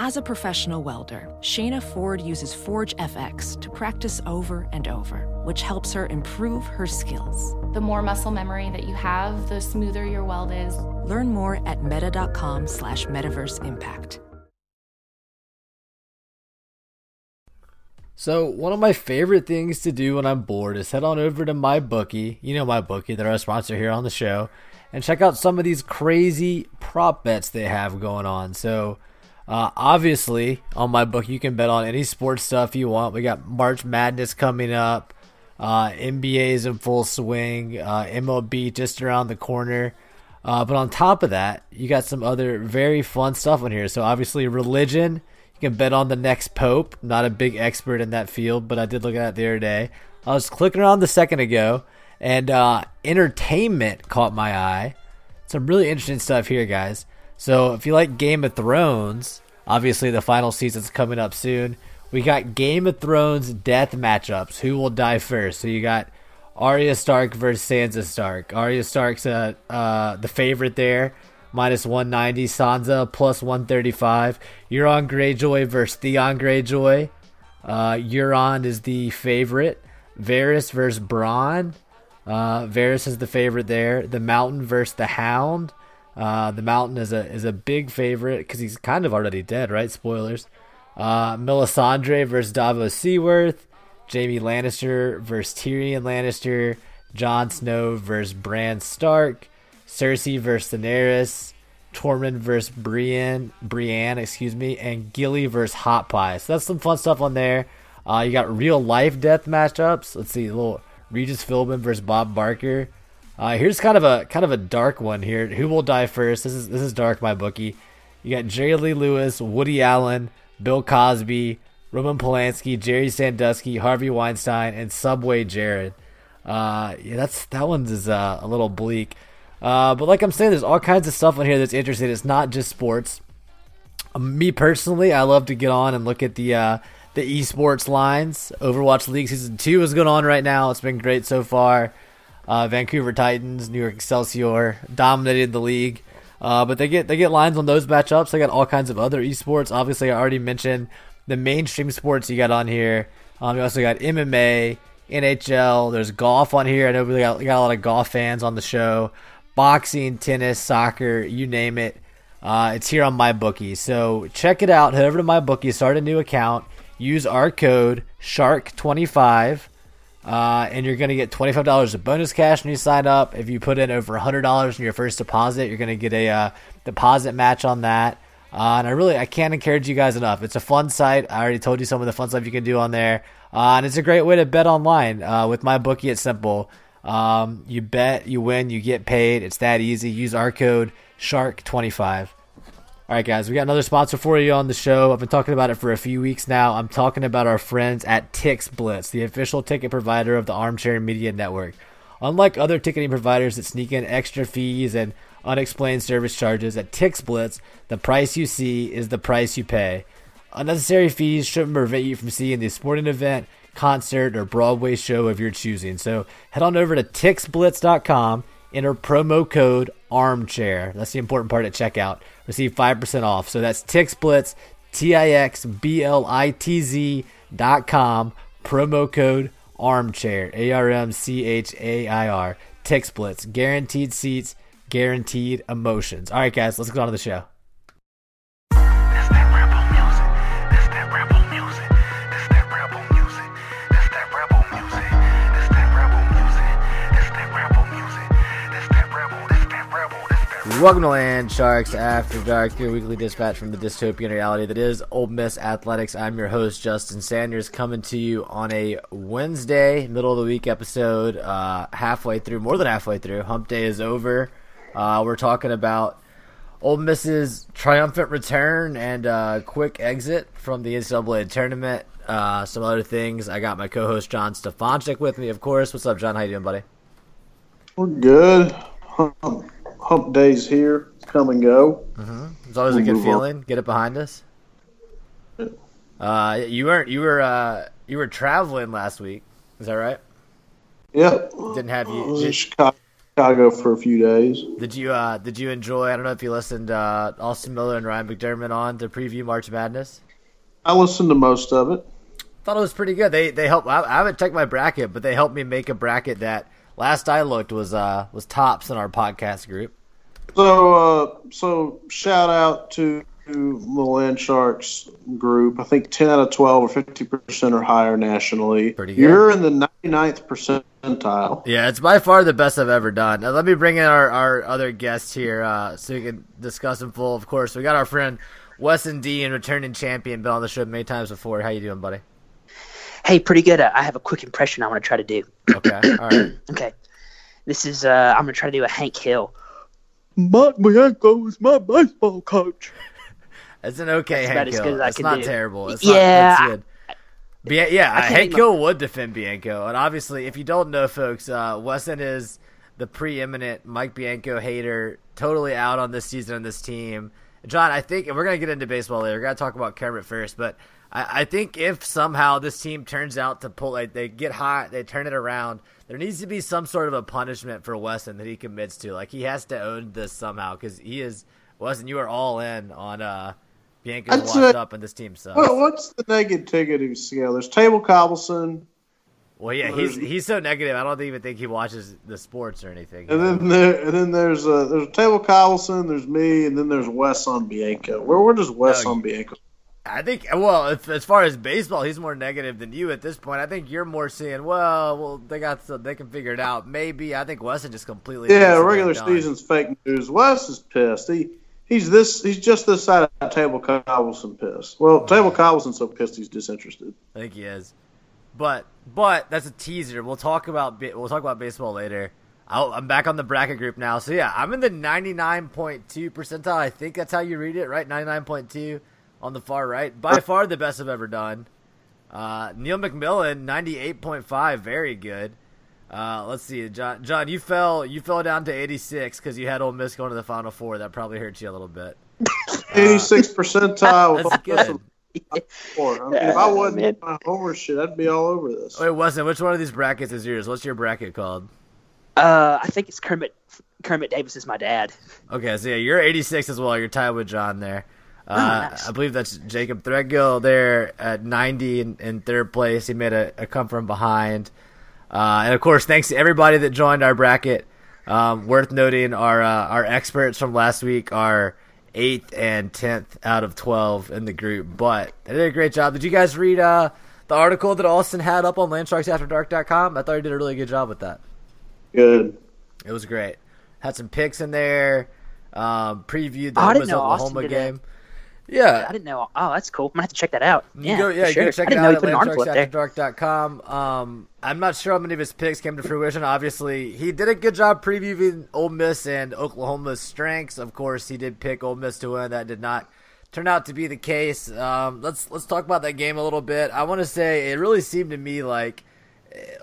As a professional welder, Shayna Ford uses Forge FX to practice over and over, which helps her improve her skills. The more muscle memory that you have, the smoother your weld is. Learn more at meta.com slash metaverse impact. So one of my favorite things to do when I'm bored is head on over to my bookie. You know my bookie, they're a sponsor here on the show, and check out some of these crazy prop bets they have going on. So uh, obviously on my book you can bet on any sports stuff you want. We got March Madness coming up. Uh, NBA is in full swing. Uh, MLB just around the corner. Uh, but on top of that, you got some other very fun stuff on here. So obviously religion you can bet on the next pope. Not a big expert in that field, but I did look at it the other day. I was clicking around the second ago, and uh, entertainment caught my eye. Some really interesting stuff here, guys. So if you like Game of Thrones, obviously the final season's coming up soon. We got Game of Thrones death matchups. Who will die first? So you got Arya Stark versus Sansa Stark. Arya Stark's uh, uh, the favorite there minus 190. Sansa plus 135. Euron Greyjoy versus Theon Greyjoy. Uh, Euron is the favorite. Varys versus Bronn. Uh, Varys is the favorite there. The Mountain versus the Hound. Uh, the Mountain is a is a big favorite because he's kind of already dead, right? Spoilers. Uh, Melisandre versus Davos Seaworth. Jaime Lannister versus Tyrion Lannister. Jon Snow versus Bran Stark. Cersei versus Daenerys, Tormund versus Brienne, Brienne, excuse me, and Gilly versus Hot Pie. So that's some fun stuff on there. Uh, you got real life death matchups. Let's see, little Regis Philbin versus Bob Barker. Uh, here's kind of a kind of a dark one here. Who will die first? This is this is dark, my bookie. You got Jerry Lee Lewis, Woody Allen, Bill Cosby, Roman Polanski, Jerry Sandusky, Harvey Weinstein, and Subway Jared. Uh, yeah, that's that one's is uh, a little bleak. Uh, but like I'm saying, there's all kinds of stuff on here that's interesting. It's not just sports. Um, me personally, I love to get on and look at the uh, the esports lines. Overwatch League Season Two is going on right now. It's been great so far. Uh, Vancouver Titans, New York Excelsior dominated the league. Uh, but they get they get lines on those matchups. They got all kinds of other esports. Obviously, I already mentioned the mainstream sports you got on here. Um, you also got MMA, NHL. There's golf on here. I know we got, we got a lot of golf fans on the show boxing, tennis, soccer, you name it. Uh, it's here on my bookie. So check it out. Head over to my bookie, start a new account, use our code Shark25, uh, and you're going to get $25 of bonus cash when you sign up. If you put in over $100 in your first deposit, you're going to get a uh, deposit match on that. Uh, and I really I can't encourage you guys enough. It's a fun site. I already told you some of the fun stuff you can do on there, uh, and it's a great way to bet online. Uh, with my bookie, it's simple. Um, you bet, you win, you get paid. It's that easy. Use our code Shark25. All right, guys, we got another sponsor for you on the show. I've been talking about it for a few weeks now. I'm talking about our friends at Tix Blitz, the official ticket provider of the Armchair Media Network. Unlike other ticketing providers that sneak in extra fees and unexplained service charges, at Tix Blitz, the price you see is the price you pay. Unnecessary fees shouldn't prevent you from seeing the sporting event concert, or Broadway show of your choosing. So head on over to tixblitz.com, enter promo code armchair. That's the important part at checkout. Receive 5% off. So that's tixblitz, T I X B L I T Z dot com, promo code armchair, A R M C H A I R. TixBlitz, guaranteed seats, guaranteed emotions. All right, guys, let's get on to the show. Welcome to Land Sharks After Dark, your weekly dispatch from the dystopian reality that is Ole Miss Athletics. I'm your host, Justin Sanders, coming to you on a Wednesday, middle of the week episode, uh, halfway through, more than halfway through. Hump Day is over. Uh, we're talking about Ole Miss's triumphant return and uh, quick exit from the NCAA tournament. Uh, some other things. I got my co-host John Stefanchik with me, of course. What's up, John? How you doing, buddy? We're good hump days here come and go. Mm-hmm. It's always we'll a good feeling. On. Get it behind us. Uh, you weren't. You were. Uh, you were traveling last week. Is that right? Yeah. Didn't have you. Did, Chicago Chicago for a few days. Did you uh, did you enjoy? I don't know if you listened uh, Austin Miller and Ryan McDermott on to preview March Madness. I listened to most of it. Thought it was pretty good. They they helped. I, I haven't checked my bracket, but they helped me make a bracket that last I looked was uh was tops in our podcast group. So uh, so shout out to the Land Sharks group. I think ten out of twelve or fifty percent or higher nationally. Pretty good. You're in the 99th percentile. Yeah, it's by far the best I've ever done. Now, let me bring in our, our other guests here uh, so we can discuss them full. Of course, we got our friend Wesson and returning champion, been on the show many times before. How you doing, buddy? Hey, pretty good. Uh, I have a quick impression I want to try to do. Okay, all right. Okay. This is, uh, I'm going to try to do a Hank Hill. Mark Bianco is my baseball coach. That's an okay That's Hank Hill. as I It's not do. terrible. It's Yeah, not, I- it's good. Bien- yeah, I can't Hank even- Hill would defend Bianco, and obviously, if you don't know, folks, uh, Wesson is the preeminent Mike Bianco hater, totally out on this season on this team. John, I think, and we're gonna get into baseball later. We're gonna talk about Kermit first, but I, I think if somehow this team turns out to pull, like they get hot, they turn it around. There needs to be some sort of a punishment for Wesson that he commits to. Like he has to own this somehow because he is Wesson. You are all in on uh, washed say- up, and this team sucks. Well, what's the negativity scale? There's Table Cobbleson, Well, yeah, he's he's so negative. I don't even think he watches the sports or anything. and then there, and then there's uh, there's Table Cobbleson, there's me, and then there's Wes on Bianco. Where where does Wes No, on Bianco? I think, well, if, as far as baseball, he's more negative than you at this point. I think you're more seeing, well, well, they got some, they can figure it out. Maybe I think Wesson just completely. Yeah, regular season's fake news. Wes is pissed. He he's this he's just this side of Table Cobbleson pissed. Well, mm. Table Cobbleson's so pissed he's disinterested. I think he is, but but that's a teaser. We'll talk about we'll talk about baseball later. I'll, I'm back on the bracket group now, so yeah, I'm in the 99.2 percentile. I think that's how you read it, right? 99.2 on the far right, by far the best I've ever done. Uh, Neil McMillan, 98.5, very good. Uh, let's see, John. John, you fell you fell down to 86 because you had Ole Miss going to the Final Four. That probably hurt you a little bit. Eighty six percentile. That's good. Four. I mean, if I Yeah, wasn't man. my homer shit, I'd be all over this. Wait, Wesson, which one of these brackets is yours? What's your bracket called? Uh, I think it's Kermit. Kermit Davis is my dad. Okay, so yeah, you're 86 as well. You're tied with John there. Uh, Oh, nice. I believe that's Jacob Threadgill there at 90 in, in third place. He made a, a come from behind. Uh, and of course, thanks to everybody that joined our bracket. Um, worth noting, our uh, our experts from last week are eighth and tenth out of 12 in the group. But they did a great job. Did you guys read uh, the article that Austin had up on LandsharksAfterDark.com? I thought he did a really good job with that. Good. It was great. Had some picks in there. Um, previewed the Oh, I Ole didn't Miss know Austin Oklahoma did that. Yeah, I didn't know. Oh, that's cool. I'm gonna have to check that out. you Yeah, go, yeah, you sure. go check I it didn't out know at put an article up there. landsharksafterdark.com. Um, I'm not sure how many of his picks came to fruition. Obviously, he did a good job previewing Ole Miss and Oklahoma's strengths. Of course, he did pick Ole Miss to win. That did not turn out to be the case. Um, let's let's talk about that game a little bit. I want to say it really seemed to me like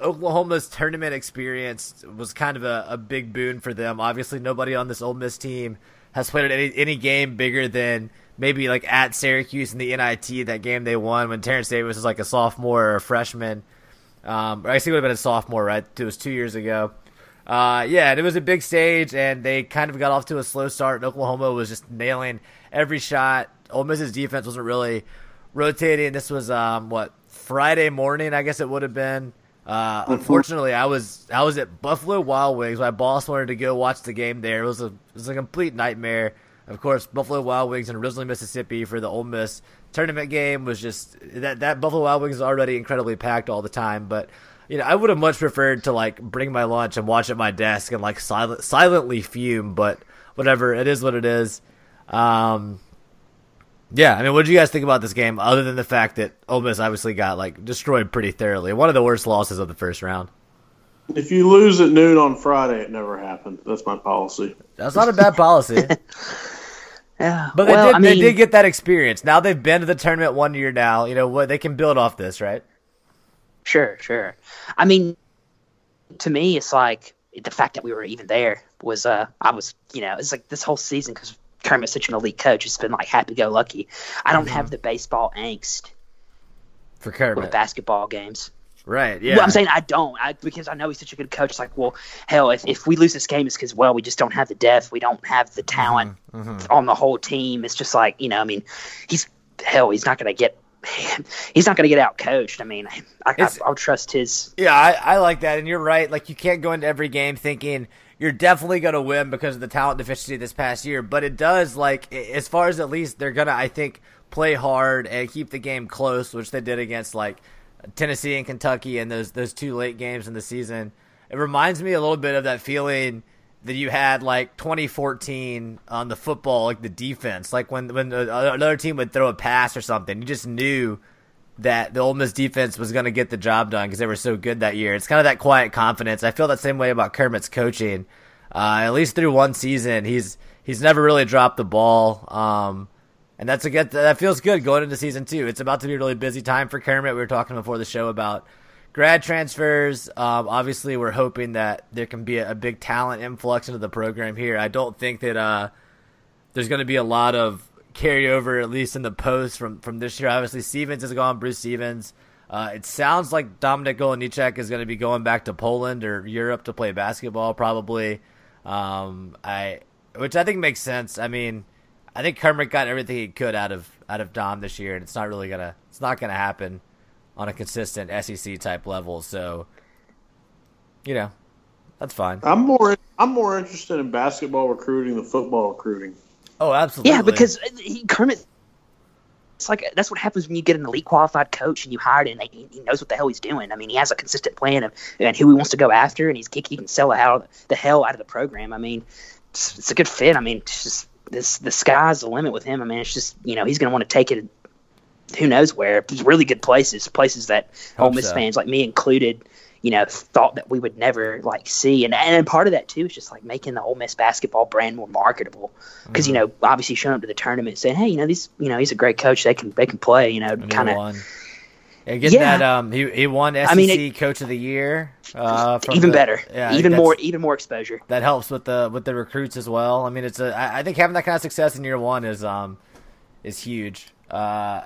Oklahoma's tournament experience was kind of a, a big boon for them. Obviously, nobody on this Ole Miss team has played any, any game bigger than maybe like at Syracuse in the NIT, that game they won when Terence Davis was like a sophomore or a freshman. Um, or I guess he would have been a sophomore, right? It was two years ago. Uh, yeah, and it was a big stage, and they kind of got off to a slow start. And Oklahoma was just nailing every shot. Ole Miss's defense wasn't really rotating. This was um, what Friday morning, I guess it would have been. Uh, unfortunately, I was I was at Buffalo Wild Wings. My boss wanted to go watch the game there. It was a it was a complete nightmare. Of course, Buffalo Wild Wings in Risley, Mississippi for the Ole Miss tournament game was just that that Buffalo Wild Wings is already incredibly packed all the time. But you know, I would have much preferred to like bring my lunch and watch at my desk and like silent, silently fume. But whatever, it is what it is. Um, yeah, I mean, what did you guys think about this game? Other than the fact that Ole Miss obviously got like destroyed pretty thoroughly, one of the worst losses of the first round. If you lose at noon on Friday, it never happened. That's my policy. That's not a bad policy, Yeah. but they did I mean, they did get that experience. Now they've been to the tournament one year now. You know what? They can build off this, right? Sure, sure. I mean, to me, it's like the fact that we were even there was, uh, I was, you know, it's like this whole season because Kermit's such an elite coach. It's been like happy go lucky. I don't Mm-hmm. have the baseball angst For with Kermit. basketball games. Right. Yeah. Well, I'm saying I don't I, because I know he's such a good coach. It's like, well, hell, if, if we lose this game, it's because well, we just don't have the depth, we don't have the talent Mm-hmm, on the whole team. It's just like you know, I mean, he's hell, he's not going to get. He's not going to get out coached. I mean, I, I, I'll trust his. Yeah, I, I like that, and you're right. Like you can't go into every game thinking you're definitely going to win because of the talent deficiency this past year. But it does, like as far as at least they're going to, I think, play hard and keep the game close, which they did against like Tennessee and Kentucky and those those two late games in the season. It reminds me a little bit of that feeling that you had like 2014 on the football, like the defense, like when when another team would throw a pass or something, you just knew that the Ole Miss defense was going to get the job done because they were so good that year. It's kind of that quiet confidence. I feel that same way about Kermit's coaching. Uh, at least through one season, he's he's never really dropped the ball. Um, and that's a good. That feels good going into season two. It's about to be a really busy time for Kermit. We were talking before the show about grad transfers. Um, obviously, we're hoping that there can be a, a big talent influx into the program here. I don't think that uh, there's going to be a lot of carryover, at least in the post from from this year. Obviously, Stevens is gone. Bruce Stevens. Uh, it sounds like Dominik Olejniczak is going to be going back to Poland or Europe to play basketball, probably. Um, I, which I think makes sense. I mean, I think Kermit got everything he could out of out of Dom this year, and it's not really gonna it's not gonna happen on a consistent SEC type level. So, you know, that's fine. I'm more I'm more interested in basketball recruiting than football recruiting. Oh, absolutely. Yeah, because he, Kermit. It's like that's what happens when you get an elite qualified coach and you hire him and he, he knows what the hell he's doing. I mean, he has a consistent plan of and who he wants to go after, and he's he can sell the hell, the hell out of the program. I mean, it's, it's a good fit. I mean, it's just this the sky's the limit with him. I mean, it's just you know he's going to want to take it. Who knows where? There's really good places, places that Ole Miss so. fans like me included, you know, thought that we would never like see. And and part of that too is just like making the Ole Miss basketball brand more marketable. Because you know, obviously showing up to the tournament saying, hey, you know, these, you know, he's a great coach. They can they can play. You know, kind of. Yeah, getting Yeah. that um he he won SEC mean, it- Coach of the Year. Uh, from even the- better, Yeah, even more, even more exposure. That helps with the with the recruits as well. I mean, it's a I I think having that kind of success in year one is um is huge. Uh,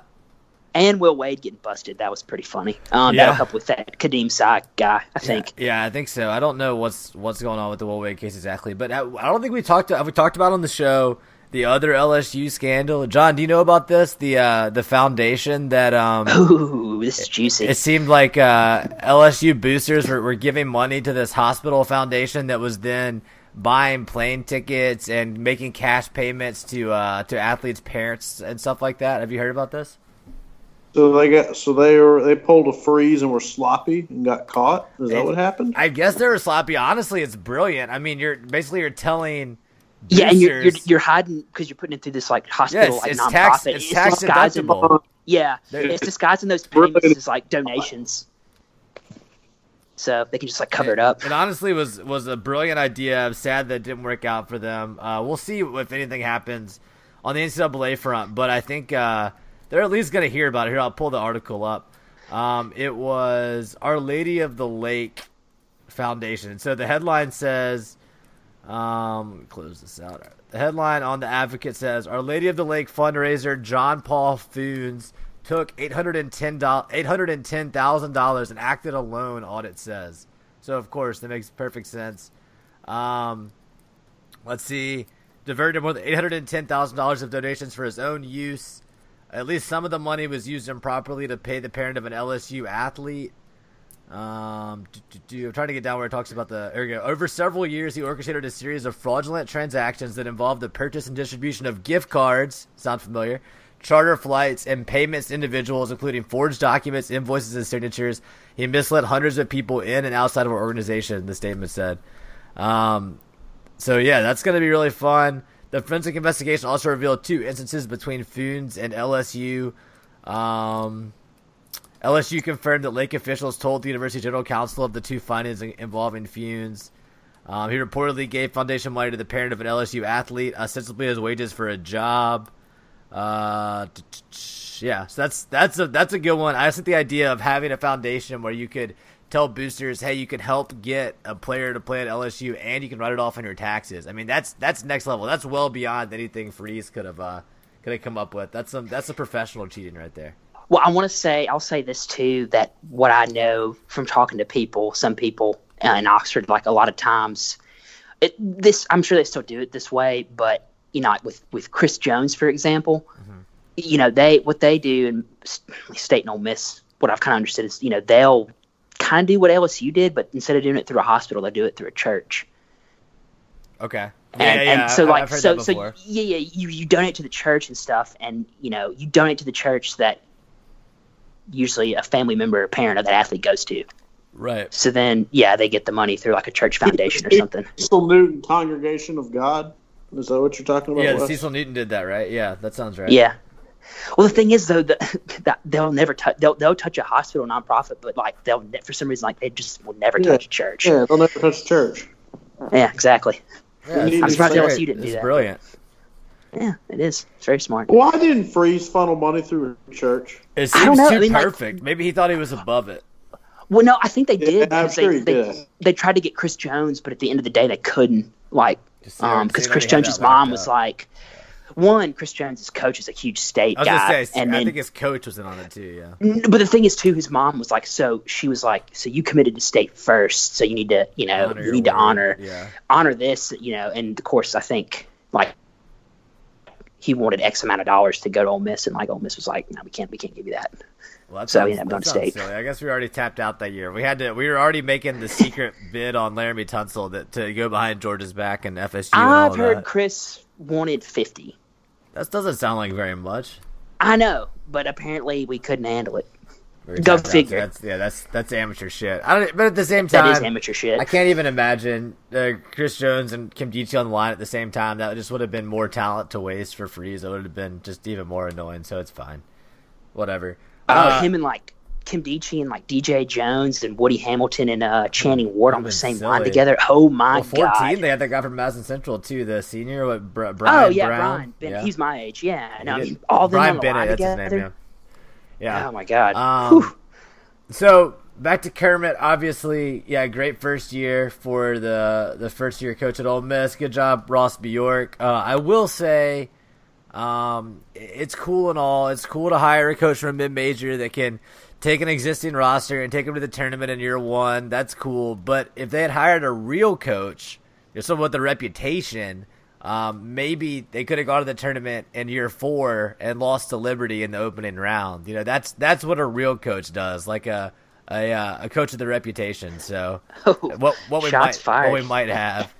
And Will Wade getting busted. That was pretty funny. Um, Yeah. That'll help with that Khadim Sy guy, I think. Yeah, I think so. I don't know what's what's going on with the Will Wade case exactly, but I, I don't think we talked. Have we talked about on the show the other LSU scandal? John, do you know about this? The uh, the foundation that um, Ooh, this is juicy. it seemed like uh, LSU boosters were, were giving money to this hospital foundation that was then buying plane tickets and making cash payments to uh, to athletes' parents and stuff like that. Have you heard about this? So they got so they were they pulled a freeze and were sloppy and got caught. Is that what happened? I guess they were sloppy. Honestly, it's brilliant. I mean, you're basically you're telling. Yeah, and you're, you're you're hiding because you're putting it through this like hospital Yes, like it's nonprofit. tax- it's tax disguising- deductible. Yeah, There- it's disguising those payments as like donations, so they can just like cover it up. It honestly was was a brilliant idea. I'm sad that it didn't work out for them. Uh, we'll see if anything happens on the NCAA front, but I think uh, they're at least going to hear about it. Here, I'll pull the article up. Um, it was Our Lady of the Lake Foundation. So the headline says, um, close this out. The headline on the Advocate says, Our Lady of the Lake fundraiser John Paul Funes took $810, $810,000 and acted alone, audit says. So, of course, that makes perfect sense. Um, let's see. Diverted more than $810,000 of donations for his own use. At least some of the money was used improperly to pay the parent of an LSU athlete. Um, do, do, do. I'm trying to get down where it talks about the. There we go. Over several years, he orchestrated a series of fraudulent transactions that involved the purchase and distribution of gift cards. Sound familiar? Charter flights and payments to individuals, including forged documents, invoices, and signatures. He misled hundreds of people in and outside of our organization. The statement said. Um, so yeah, that's going to be really fun. The forensic investigation also revealed two instances between Funes and LSU. Um, LSU confirmed that Lake officials told the University General Counsel of the two findings involving Funes. Um, he reportedly gave foundation money to the parent of an LSU athlete, ostensibly as wages for a job. Uh, yeah, so that's that's a that's a good one. I think the idea of having a foundation where you could tell boosters, hey, you can help get a player to play at LSU, and you can write it off on your taxes. I mean, that's that's next level. That's well beyond anything Freeze could have uh, could have come up with. That's some that's a professional cheating right there. Well, I want to say, I'll say this too that what I know from talking to people, some people uh, in Oxford, like a lot of times, it, this I'm sure they still do it this way, but you know, with with Chris Jones, for example, you know, they what they do in State and Ole Miss, what I've kind of understood is, you know, they'll kind of do what LSU did, but instead of doing it through a hospital, they do it through a church. Okay. And, Yeah, yeah, and so like so so yeah yeah you you donate to the church and stuff and you know you donate to the church that usually a family member or parent of that athlete goes to Right. so then yeah they get the money through like a church foundation or something Cecil Newton Congregation of God. Is that what you're talking about? Yeah, Wes? Cecil Newton did that, right? Yeah, that sounds right. yeah well the thing is though that, that they'll never touch they'll, they'll touch a hospital nonprofit but like they'll ne- for some reason like they just will never Yeah. touch a church Yeah, they'll never touch a church. yeah exactly Yeah, I'm surprised. LSU didn't do that. brilliant. Yeah it is it's very smart Why didn't Freeze funnel money through a church? It I don't seems know, too I mean, like- perfect. Maybe he thought he was above it. Well, no, I think they Yeah, did. I'm because sure they, he they, did. they tried to get Chris Jones, but at the end of the day, they couldn't. Like, Just so- um, because Chris already Jones's mom was like, one, Chris Jones's coach is a huge state I was guy, gonna say, and I then, think his coach was in on it too. Yeah. but the thing is too, his mom was like, so she was like, so you committed to state first, so you need to, you know, Honor you need to word, honor, yeah. honor this, you know, and of course, I think like he wanted X amount of dollars to go to Ole Miss, and like Ole Miss was like, no, we can't, we can't give you that. Well, that So sounds, he ended up going to. I guess we already tapped out that year. We had to. We were already making the secret bid on Laremy Tunsil that to go behind George's back and FSU. and I've heard that. Chris wanted fifty. That doesn't sound like very much. I know, but apparently we couldn't handle it. Go figure. That's, yeah, that's that's amateur shit. I don't. But at the same time, is amateur shit. I can't even imagine uh, Chris Jones and Nkemdiche on the line at the same time. That just would have been more talent to waste for Freeze. It would have been just even more annoying. So it's fine. Whatever. Uh, Uh, him and like Nkemdiche and like DJ Jones and Woody Hamilton and uh, Channing Ward on the same silly. line together. Oh my well, fourteen. god! They had that guy from Madison Central too. The senior, what, Br- Brian oh yeah, Brown. Brian. Ben, Yeah. He's my age. Yeah, no, I mean all of them Brian on the Bennett. line That's together. his name. Yeah. Yeah. Oh my god! Um, So back to Kermit. Obviously, yeah, great first year for the the first year coach at Ole Miss. Good job, Ross Bjork. Uh, I will say, um, it's cool and all. It's cool to hire a coach from a mid major that can take an existing roster and take them to the tournament in year one. That's cool. But if they had hired a real coach, you know, someone with a reputation. Um, maybe they could have gone to the tournament in year four and lost to Liberty in the opening round. You know, that's that's what a real coach does, like a a, uh, a coach with a reputation. So what what we might fired. what we might have.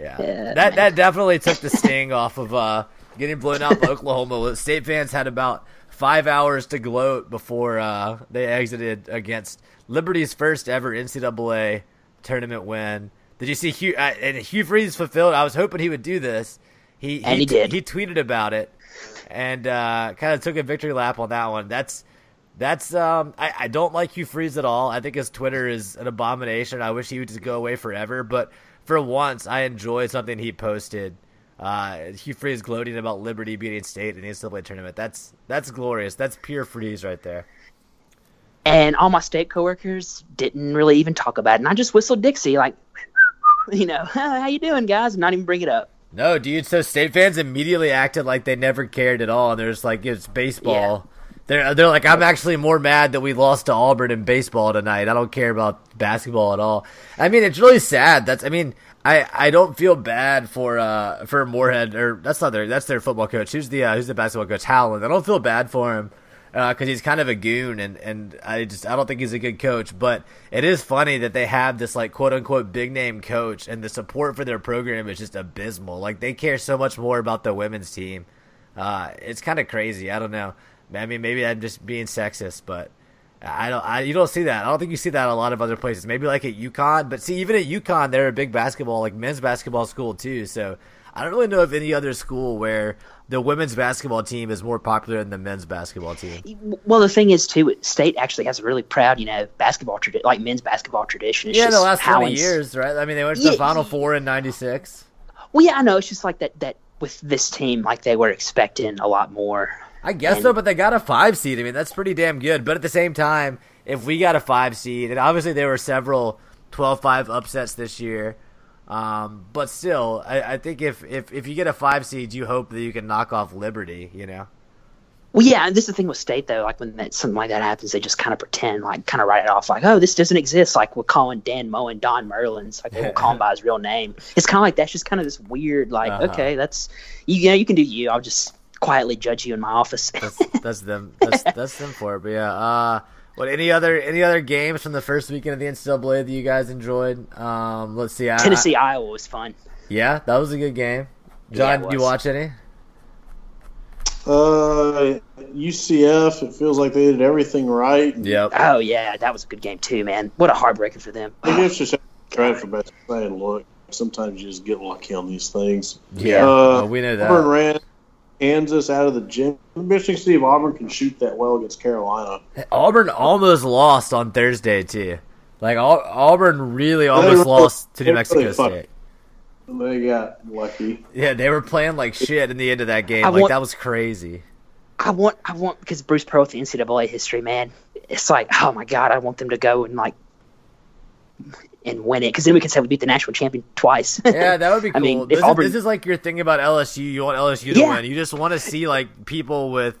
Yeah, Yeah, that that definitely took the sting off of uh, getting blown out by Oklahoma. State fans had about five hours to gloat before uh, they exited against Liberty's first ever NCAA tournament win. Did you see Hugh? Uh, and Hugh Freeze fulfilled. I was hoping he would do this. He And he did. He tweeted about it and uh, kind of took a victory lap on that one. That's that's um, I, I don't like Hugh Freeze at all. I think his Twitter is an abomination. I wish he would just go away forever. But for once, I enjoyed something he posted. Uh, Hugh Freeze gloating about Liberty beating State in the NCAA tournament. That's that's glorious. That's pure Freeze right there. and all my state coworkers didn't really even talk about it. And I just whistled Dixie, like, you know, how you doing, guys? And not even bring it up. No, dude. So state fans immediately acted like they never cared at all, and they're just like, it's baseball. They're they're like, I'm actually more mad that we lost to Auburn in baseball tonight. I don't care about basketball at all. I mean, it's really sad. That's I mean, I, I don't feel bad for uh for Moorhead or that's not their that's their football coach. Who's the uh, who's the basketball coach? Howland. I don't feel bad for him because he's kind of a goon and and I just I don't think he's a good coach. But it is funny that they have this like quote unquote big name coach and the support for their program is just abysmal. Like they care so much more about the women's team. Uh, it's kind of crazy. I don't know. I mean, maybe I'm just being sexist, but I don't. I, you don't see that. I don't think you see that a lot of other places. Maybe like at UConn, but see, even at UConn, they're a big basketball, like men's basketball school too. So I don't really know of any other school where the women's basketball team is more popular than the men's basketball team. Well, the thing is, too, State actually has a really proud, you know, basketball tradition, like men's basketball tradition. It's Yeah, the last twenty Howland's- years, right? I mean, they went to the Final. Four in '96. Well, yeah, I know. It's just like that. That with this team, like they were expecting a lot more. I guess And- so, but they got a five seed. I mean, that's pretty damn good. But at the same time, if we got a five seed, and obviously there were several 12-5 upsets this year, um, but still, I, I think if, if if you get a five seed, you hope that you can knock off Liberty. You know, Well, yeah, and this is the thing with state though. Like when that, something like that happens, they just kind of pretend, like kind of write it off, like, "Oh, this doesn't exist." Like we're calling Dan Mullen Don Merlins, like we'll call him by his real name. It's kind of like that's just kind of this weird, like, Uh-huh. okay, that's you, you know, you can do you. I'll just quietly judge you in my office. That's that's them. That's that's them for it. But yeah. Uh, what any other any other games from the first weekend of the NCAA that you guys enjoyed? Um, let's see. I, Tennessee, Iowa was fun. Yeah, that was a good game. John, it did you watch any? Uh, UCF. It feels like they did everything right. Yep. Oh yeah, that was a good game too, man. What a heartbreaker for them. I guess just credit for best saying, look, sometimes you just get lucky on these things. Yeah. Uh, well, we know that. Auburn ran Kansas out of the gym. I'm interesting to see if Auburn can shoot that well against Carolina. Auburn almost lost on Thursday too. Like Auburn really almost really- lost to New Mexico really. State. They got lucky. Yeah, they were playing like shit in the end of that game. I Like want- that was crazy. I want, I want because Bruce Pearl with the NCAA history, man. It's like, oh my god, I want them to go and like and win it because then we can say we beat the national champion twice. Yeah, that would be I mean, this, is, this is like your thing about LSU. You want LSU to Yeah. win. You just want to see like people with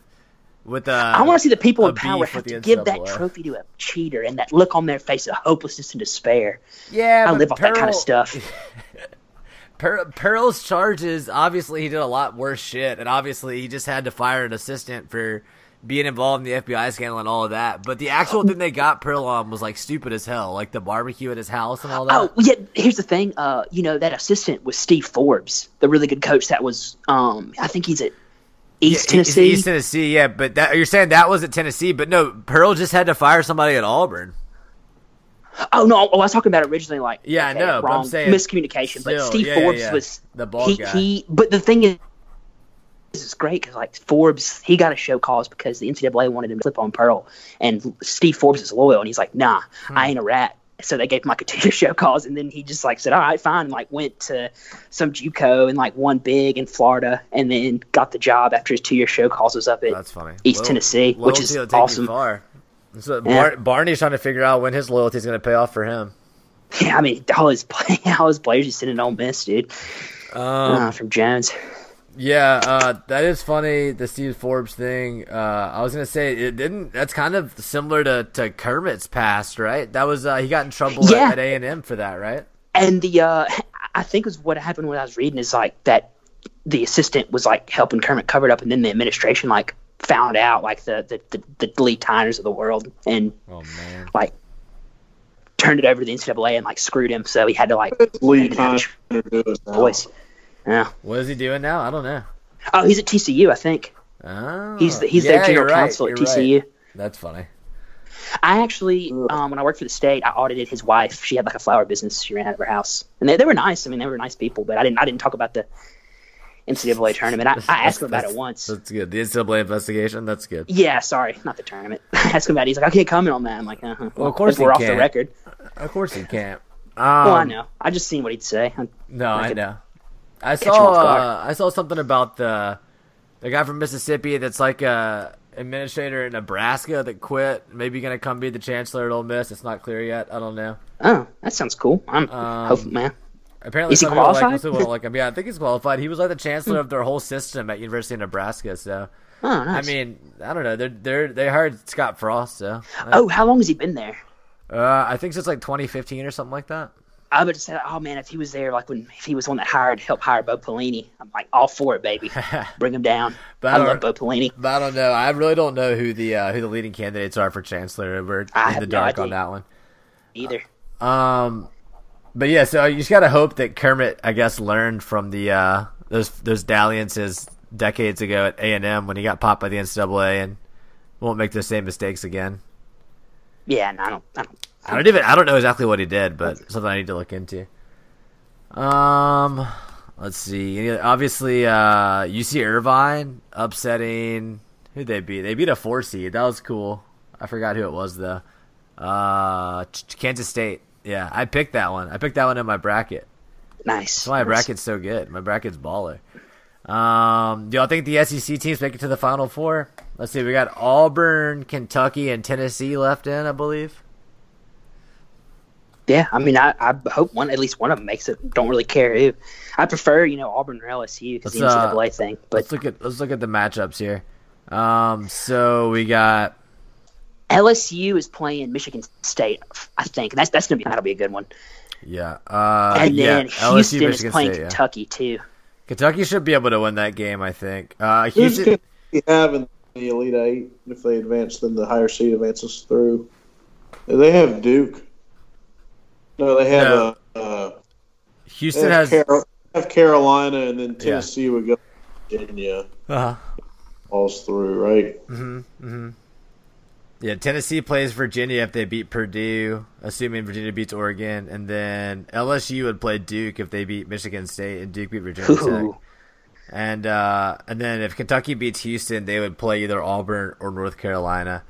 with uh. I want to see the people in power have to give that trophy to a cheater and that look on their face of hopelessness and despair. Yeah, I live off that kind of stuff. Per- Pearl's charges. Obviously, he did a lot worse shit, and obviously, he just had to fire an assistant for being involved in the FBI scandal and all of that. But the actual thing they got Pearl on was like stupid as hell, like the barbecue at his house and all that. Oh, yeah. Here's the thing. Uh, you know that assistant was Steve Forbes, the really good coach that was. Um, I think he's at East Yeah, Tennessee. East Tennessee, yeah, but that, you're saying that was at Tennessee, but no, Pearl just had to fire somebody at Auburn. Oh no, I was talking about originally like Yeah, I okay, know, but I'm wrong saying miscommunication. but Steve yeah, Forbes yeah. was The bald he, guy. he. But the thing is, is great because like Forbes, he got a show cause because the NCAA wanted him to flip on Pearl, and Steve Forbes is loyal, and he's like, nah, Hmm. I ain't a rat. So they gave him like a two-year show cause, and then he just like said, all right, fine, and like went to some JUCO and like won big in Florida, and then got the job after his two-year show cause was up at That's funny. East Tennessee, which is will take you awesome. far. So Yeah. Bar- Barney's trying to figure out when his loyalty is going to pay off for him. Yeah, I mean, all his play, all his players just sitting on miss, dude. Um, uh, from Jones. Yeah, uh, that is funny. The Steve Forbes thing. Uh, I was gonna say it didn't. That's kind of similar to, to Kermit's past, right? That was uh, he got in trouble Yeah. at A and M for that, right? And the uh, I think is what happened when I was reading is like that the assistant was like helping Kermit cover it up, and then the administration like found out like the the the, the Lee Tyners of the world and Oh man. like turned it over to the NCAA and like screwed him, so he had to like Lee make it have Tyner a do it now. voice. Yeah. What is he doing now? I don't know. Oh, he's at TCU, I think. Oh, He's the, he's yeah, their general right, counsel at TCU. right. That's funny. I actually, um, when I worked for the state, I audited his wife. She had like a flower business. She ran out of her house, and they, they were nice. I mean, they were nice people. But I didn't I didn't talk about the NCAA tournament. I, I asked him about it once. That's good. The NCAA investigation. That's good. Yeah, sorry, not the tournament. I asked him about it. He's like, I can't comment on that. I'm like, uh-huh. Well, of course we're off the can't. record. Of course he can't. Um, well, I know. I just seen what he'd say. No, I I could know. I saw uh, I saw something about the the guy from Mississippi that's like a administrator in Nebraska that quit. Maybe gonna come be the chancellor at Ole Miss. It's not clear yet. I don't know. Oh, that sounds cool. I'm Um, hoping, man. Apparently, Is he some people like him, qualified? some people like him. Yeah, I think he's qualified. He was like the chancellor of their whole system at University of Nebraska. So Oh, nice. I mean, I don't know. They're they're they hired Scott Frost. So oh, how long has he been there? uh, I think since like 2015 or something like that. I would say, oh man, if he was there, like when if he was one that hired, help hire Bo Pelini, I'm like all for it, baby. Bring him down. But I I don't- love Bo Pelini. But I don't know. I really don't know who the uh, who the leading candidates are for chancellor. We're I in the no dark on that one. Either. Um, but yeah, so you just gotta hope that Kermit, I guess, learned from the uh, those those dalliances decades ago at A and M when he got popped by the NCAA and won't make the same mistakes again. Yeah, no, I don't. I don't. I don't even I don't know exactly what he did, but something I need to look into. Um, let's see. Obviously, uh, UC Irvine upsetting who'd they beat? They beat a four seed. That was cool. I forgot who it was though. Uh, Kansas State. Yeah, I picked that one. I picked that one in my bracket. Nice. That's why my bracket's so good. My bracket's baller. Um, do y'all think the SEC teams make it to the Final Four? Let's see. We got Auburn, Kentucky, and Tennessee left in, I believe. Yeah, I mean, I, I hope one at least one of them makes it. Don't really care who. I prefer, you know, Auburn or LSU because the Let's, uh, NCAA thing. But Let's look at let's look at the matchups here. Um, so we got LSU is playing Michigan State. I think that's that's gonna be that'll be a good one. yeah, uh, and then yeah, Houston LSU, is playing State, yeah. Kentucky too. Kentucky should be able to win that game. I think. Uh, Houston. going to have in the Elite Eight if they advance? Then the higher seed advances through. They have Duke. No, they have No. uh, uh, Houston have, has. Have Carolina, and then Tennessee would go. Virginia Uh-huh. falls through, right? Mm-hmm. Yeah, Tennessee plays Virginia if they beat Purdue, assuming Virginia beats Oregon, and then LSU would play Duke if they beat Michigan State and Duke beat Virginia Tech. Ooh. And uh, and then if Kentucky beats Houston, they would play either Auburn or North Carolina.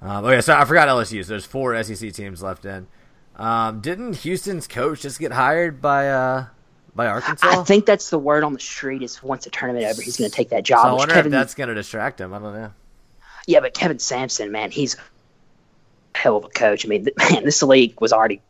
Um, oh yeah, so I forgot LSU. So there's four SEC teams left in. Um, didn't Houston's coach just get hired by uh, by Arkansas? I think that's the word on the street is once the tournament over, he's going to take that job. so I wonder Kelvin, if that's going to distract him. I don't know. yeah, but Kelvin Sampson, man, he's a hell of a coach. I mean, man, this league was already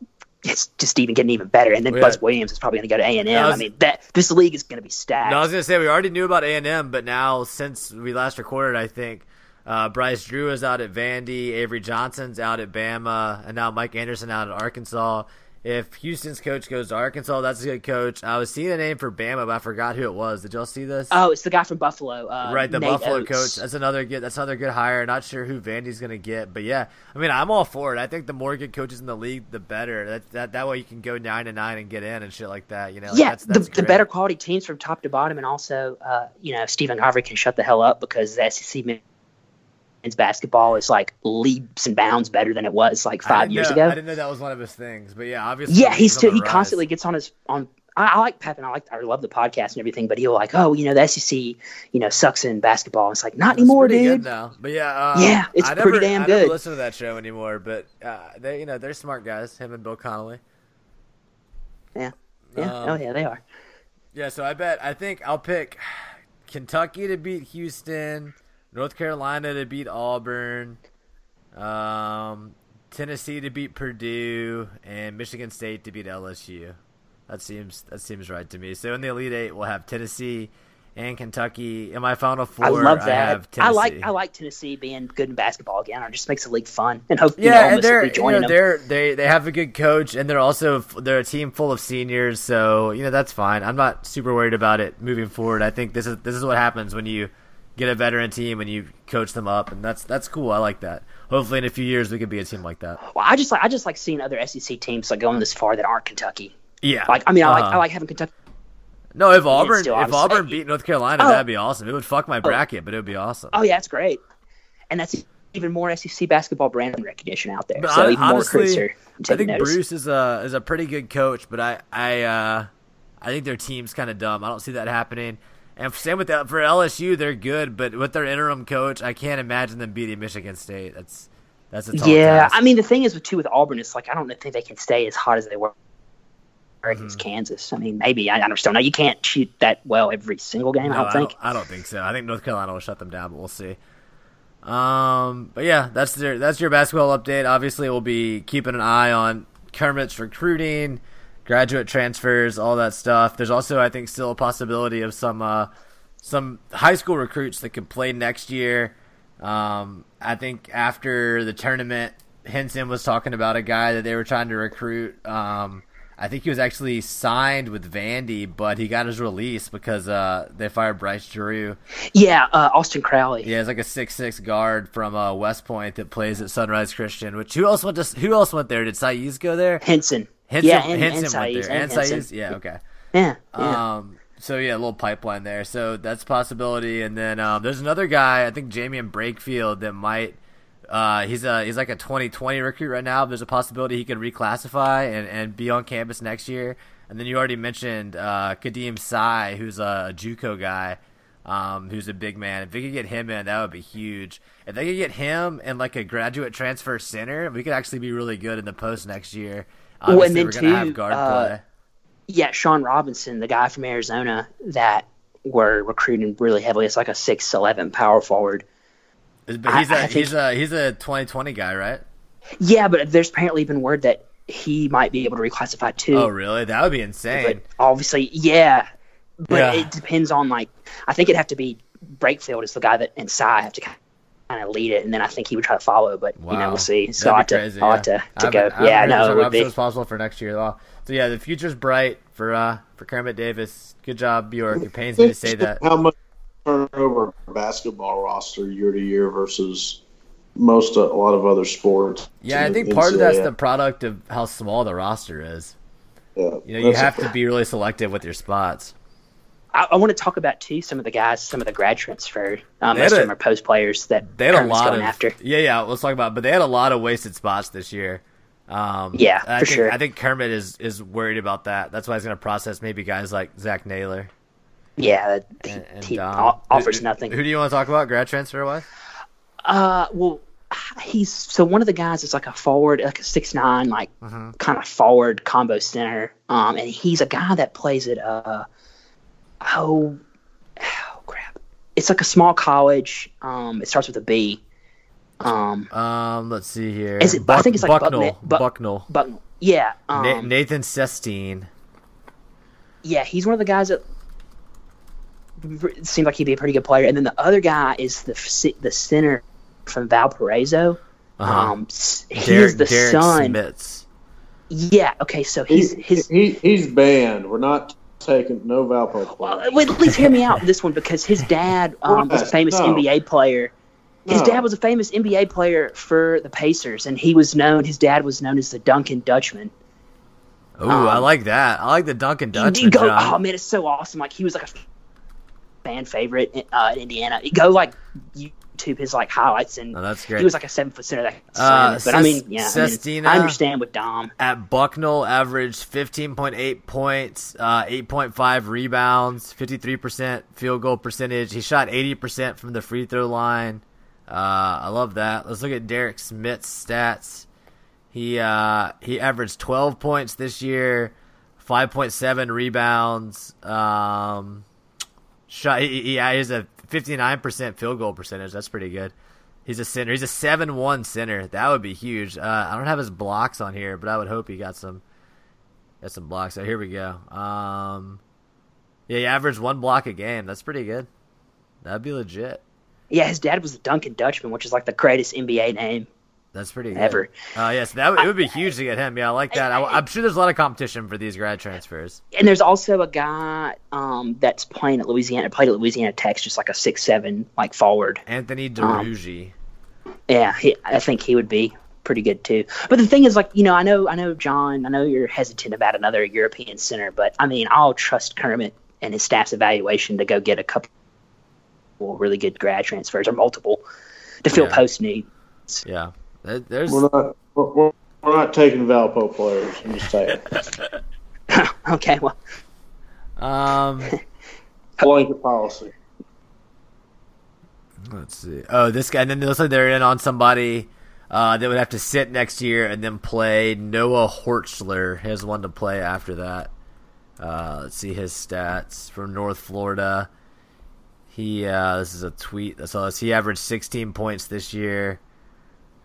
it's just even getting even better. And then Yeah. Buzz Williams is probably going to go to A and I M. was- I mean, that this league is going to be stacked. No, I was gonna say we already knew about A and M, but now since we last recorded, I think uh, Bryce Drew is out at Vandy, Avery Johnson's out at Bama, and now Mike Anderson out at Arkansas. If Houston's coach goes to Arkansas, that's a good coach. I was seeing a name for Bama, but I forgot who it was. Did y'all see this? oh, it's the guy from Buffalo, uh, right, the Nate Buffalo Oats. coach. That's another good. That's another good hire. Not sure who Vandy's gonna get, but yeah, I mean, I'm all for it. I think the more good coaches in the league, the better. That that, that way you can go nine to nine and get in and shit like that. You know, Like, yeah, that's, that's the, the better quality teams from top to bottom, and also, uh, you know, Stephen Garvey can shut the hell up because the SEC men's basketball is like leaps and bounds better than it was like five years know- ago. I didn't know that was one of his things, but yeah, obviously. Yeah, he's on too, he rise. constantly gets on his on. I, I like Pep and I like I love the podcast and everything, but he'll like, oh, you know, the SEC, you know, sucks in basketball. It's like not It's anymore, dude. good now. But yeah, uh, Yeah, it's I pretty never, damn I never good. listen to that show anymore, but uh, they, you know, they're smart guys. Him and Bill Connelly. Yeah, yeah, Um, oh yeah, they are. Yeah, so I bet I think I'll pick Kentucky to beat Houston, North Carolina to beat Auburn, um, Tennessee to beat Purdue, and Michigan State to beat LSU. That seems that seems right to me. So in the Elite Eight, we'll have Tennessee and Kentucky. In my Final Four, I love I that. have I, Tennessee. like I like Tennessee being good in basketball again. It just makes the league fun, and hope you know, Yeah, they're you know, they're they they have a good coach, and they're also they're a team full of seniors, so you know that's fine. I'm not super worried about it moving forward. I think this is this is what happens when you get a veteran team and you coach them up, and that's that's cool. I like that. Hopefully, in a few years, we could be a team like that. Well, I just like I just like seeing other SEC teams like going this far that aren't Kentucky. Yeah, Like I mean, I like Uh-huh. I like having Kentucky. no. If Auburn still, if Auburn beat North Carolina, Oh. that'd be awesome. It would fuck my bracket, but it would be awesome. Oh yeah, that's great, and that's even more SEC basketball brand recognition out there. But so hon- even honestly, are I think notice. Bruce is a is a pretty good coach, but I I uh, I think their team's kind of dumb. I don't see that happening. And same with that for LSU, they're good, but with their interim coach, I can't imagine them beating Michigan State. That's that's a tall Yeah, task. I mean the thing is with two with Auburn, it's like I don't think they can stay as hot as they were against Mm-hmm. Kansas. I mean, maybe I, I understand. Now you can't shoot that well every single game. No, I don't think. I don't think so. I think North Carolina will shut them down, but we'll see. Um, but yeah, that's their that's your basketball update. Obviously, we'll be keeping an eye on Kermit's recruiting, graduate transfers, all that stuff. There's also, I think, still a possibility of some uh, some high school recruits that could play next year. Um, I think after the tournament, Henson was talking about a guy that they were trying to recruit. Um, I think he was actually signed with Vandy, but he got his release because uh, they fired Bryce Drew. Yeah, uh, Austin Crowley. Yeah, it's like a six six guard from uh, West Point that plays at Sunrise Christian. Which who else went to who else went there? Did Saiz go there? Henson. Henson, yeah, and, Henson and went Saiz, there, and, and. Yeah, okay. Yeah, yeah. Um, so yeah, a little pipeline there. So that's a possibility. And then um, there's another guy, I think Jaemyn Brakefield, that might. Uh, he's a he's like a 2020 recruit right now. There's a possibility he could reclassify and, and be on campus next year. And then you already mentioned uh, Khadim Sy, who's a JUCO guy, um, who's a big man. If they could get him in, that would be huge. If they could get him in like a graduate transfer center, we could actually be really good in the post next year. Well, Obviously, and then too, have guard uh, play. yeah, Sean Robinson, the guy from Arizona that were recruiting really heavily. It's like a six eleven power forward. But he's a I- I think- he's a he's a 2020 guy, right? Yeah, but there's apparently been word that he might be able to reclassify too. Oh, really? That would be insane. But obviously, yeah. But Yeah. it depends on like I think it'd have to be Brakefield is the guy that and Sy have to kind of lead it, and then I think he would try to follow. But you know, we'll see. So I be have to, crazy, I'll yeah. have to, I to go. I Yeah, no, it would be. sure it's possible for next year though. So yeah, the future's bright for uh for Kermit Davis. Good job, Bjork. It pains me to say that. How much turnover basketball roster year to year versus most uh, a lot of other sports. Yeah, I think part of that's the product of how small the roster is. Yeah, You know, you that's- have to be really selective with your spots. I, I want to talk about too some of the guys, some of the grad transfer. Um, most of them are post players that They had a Kermit's lot going of after. yeah, yeah. Let's talk about, but they had a lot of wasted spots this year. Um, Yeah, I for think, sure. I think Kermit is is worried about that. That's why he's going to process maybe guys like Zach Naylor Yeah, he, and, and he o- offers Who- nothing. Who do you want to talk about grad transfer wise? Uh, well, he's so one of the guys is like a forward, like a six nine, like kind of forward combo center. Um, and he's a guy that plays at uh, oh, oh crap, it's like a small college. Um, it starts with a B. Um, Um, let's see here. Is it- I think it's like Bucknell. Buckna- Buck- Bucknell. yeah, um, Nathan Sestina. yeah, he's one of the guys that it seemed like he'd be a pretty good player. And then the other guy is the the center from Valparaiso. Uh-huh. Um, s- he's Derek, the Derek son. Smits. Yeah. Okay. So He, he's his. he, he's banned. We're not taking no Valpo Well, wait, at least hear me out in this one because his dad um, was a famous No. NBA player. His No. dad was a famous NBA player for the Pacers, and he was known. His dad was known as the Dunking Dutchman. Ooh, I Um, like that. I like the Dunking Dutchman. go, oh man, it's so awesome! Like he was like a fan favorite in, uh, in Indiana. You go like YouTube his like highlights, and Oh, that's great. he was like a seven foot center that. Uh, it. I mean, yeah, I, mean, I understand with Dom. At Bucknell, averaged 15.8 points, uh, 8.5 rebounds, 53% field goal percentage. He shot 80% from the free throw line. Uh, I love that. Let's look at Derek Smits' stats. He uh, he averaged 12 points this year, 5.7 rebounds. Um, shot. He, he, he has a 59% field goal percentage. That's pretty good. He's a center. He's a seven-one center. That would be huge. Uh, I don't have his blocks on here, but I would hope he got some. Got some blocks. So here we go. Um, yeah, he averaged one block a game. That's pretty good. That'd be legit. Yeah, his dad was the Dunking Dutchman, which is like the greatest NBA name. That's pretty good. Ever. Uh, yes, that it would be huge to get him. Yeah, I like that. I, I'm sure there's a lot of competition for these grad transfers. And there's also a guy um, that's playing at Louisiana, played at Louisiana Tech, just like a six seven like forward. Anthony Um, Yeah, he, I think he would be pretty good too. But the thing is, like you know, I know, I know, John, I know you're hesitant about another European center, but I mean, I'll trust Kermit and his staff's evaluation to go get a couple really good grad transfers or multiple to fill Yeah. post needs. yeah, there's We're not. We're, we're, we're not taking Valpo players. I'm just saying. okay, well, um. Blanket policy. Let's see. Oh, this guy. And then it looks like they're in on somebody uh, that would have to sit next year and then play Noah Horchler. He has one to play after that. Uh, let's see his stats from North Florida. He uh, this is a tweet. That's all. He averaged 16 points this year.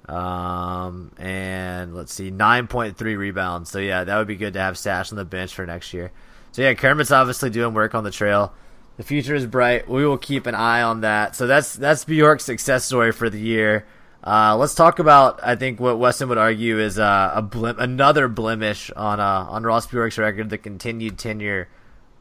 Um, and let's see, 9.3 rebounds. So yeah, that would be good to have Sash on the bench for next year. So yeah, Kermit's obviously doing work on the trail. The future is bright. We will keep an eye on that. So that's that's Bjork's success story for the year. Uh, let's talk about I think what Wesson would argue is uh, a blim- another blemish on uh, on Ross Bjork's record, the continued tenure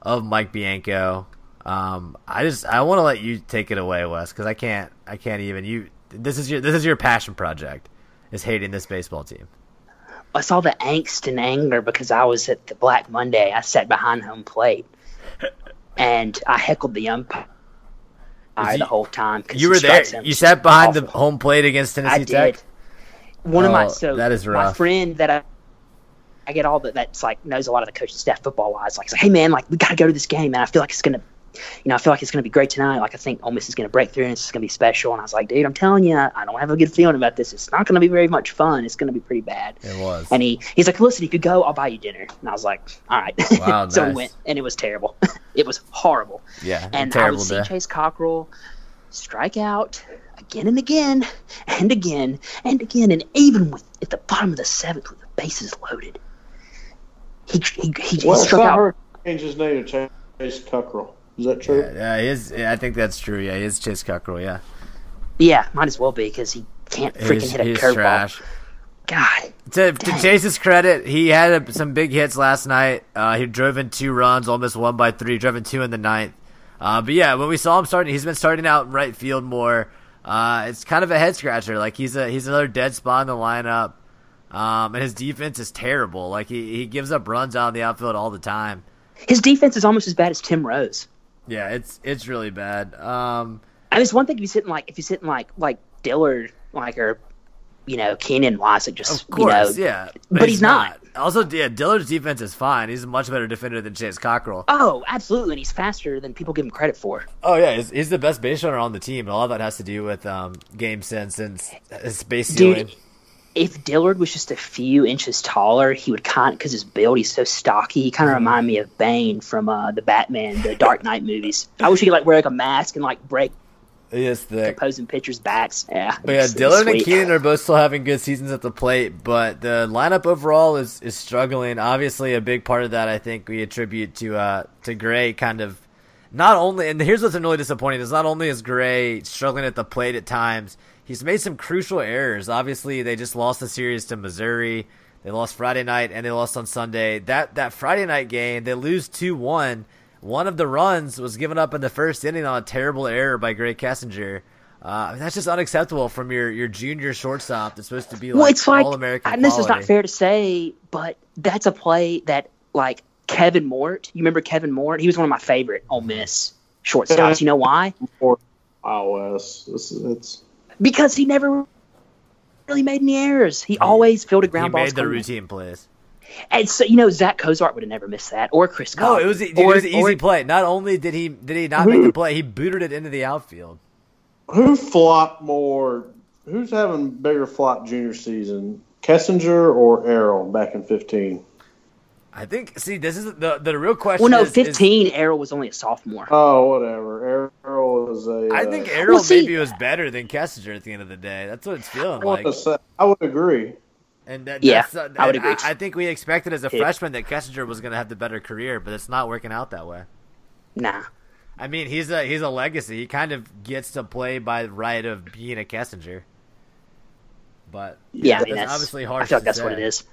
of Mike Bianco. Um, I just I want to let you take it away, Wes, because I can't I can't even you. This is your this is your passion project, is hating this baseball team. I saw the angst and anger because I was at the Black Monday. I sat behind home plate, and I heckled the umpire you- the whole time. You were there. You sat behind the home plate against Tennessee I Tech. did. One of my Oh, so that is rough. my friend that I I get all that that's like knows a lot of the coaching staff football wise. Like, like, hey man, like we got to go to this game, and I feel like it's gonna, you know, I feel like it's gonna be great tonight. Like I think Ole Miss is gonna break through, and it's gonna be special. And I was like, dude, I'm telling you, I don't have a good feeling about this. It's not gonna be very much fun. It's gonna be pretty bad. It was. And he he's like, listen, if you go, I'll buy you dinner. And I was like, all right. Wow, so nice. we went, and it was terrible. it was horrible. Yeah, And I terrible would see day. Chase Cockrell strike out again and again and again and again, and even with at the bottom of the seventh with the bases loaded, he he, he, he Well, it's struck out. change his name to Chase Cuckrell. Is that true? Yeah, yeah, he is. I think that's true. Yeah, he is Chase Cockrell. Yeah, Yeah, might as well be because he can't freaking he's, hit a curveball. God, To, to Chase's credit, he had a, some big hits last night. Uh, he drove in two runs, almost one by three. Drove in two in the ninth. Uh, but yeah, when we saw him starting, he's been starting out right field more. Uh, it's kind of a head scratcher. Like he's a he's another dead spot in the lineup. Um, and his defense is terrible. Like he, he gives up runs out in the outfield all the time. his defense is almost as bad as Tim Rose. Yeah, it's it's really bad. Um, I mean, it's one thing if he's hitting like if he's hitting like like Dillard, like or you know Keenan Wise, like just Of course, you know, yeah, but he's not. Also, yeah, Dillard's defense is fine. He's a much better defender than Chase Cockrell. Oh, absolutely, and he's faster than people give him credit for. Oh yeah, he's, he's the best base runner on the team, and all of that has to do with um, game sense and his base. Dude, if Dillard was just a few inches taller, he would kind because his build, he's so stocky. He Mm-hmm. kind of remind me of Bane from uh, the Batman, the Dark Knight movies. I wish he could like wear like a mask and like break He is thick. pitchers' backs. Yeah, But yeah, it's- it's Dillard and. Keenan are both still having good seasons at the plate, but the lineup overall is, is struggling. Obviously, a big part of that I think we attribute to uh, to Gray kind of not only. And here's what's really disappointing: is not only is Gray struggling at the plate at times, he's made some crucial errors. Obviously, they just lost the series to Missouri. They lost Friday night and they lost on Sunday. That that Friday night game, they lose two one. One of the runs was given up in the first inning on a terrible error by Gray Kessinger. Uh, I mean, that's just unacceptable from your, your junior shortstop that's supposed to be like well, it's like, all American. and this is not fair to say, but that's a play that like Kevin Mort. You remember Kevin Mort? He was one of my favorite Ole Miss shortstops. You know why? Or iOS. This is it's Because he never really made any errors. He always fielded He ground balls. made the coming. routine plays. And so you know, Zack Cozart would have never missed that, or Chris. No, Cobb. it was dude, or, it was an easy or- play. Not only did he did he not make the play, he booted it into the outfield. who flopped more? Who's having bigger flop junior season, Kessinger or Errol back in fifteen? I think. See, this is the the real question. Well, no, is- is- fifteen. Errol was only a sophomore. Oh, whatever. Errol is a. I uh, think Errol Well, see- maybe was better than Kessinger at the end of the day. That's what it's feeling I, like. say, I would agree. And that, Yeah, that's, uh, I would and agree. I, think we expected as a Yeah. freshman that Kessinger was going to have the better career, but it's not working out that way. Nah. I mean, he's a he's a legacy. He kind of gets to play by the right of being a Kessinger. But Yeah, I that's mean that's obviously I hard. feel like to that's what it is.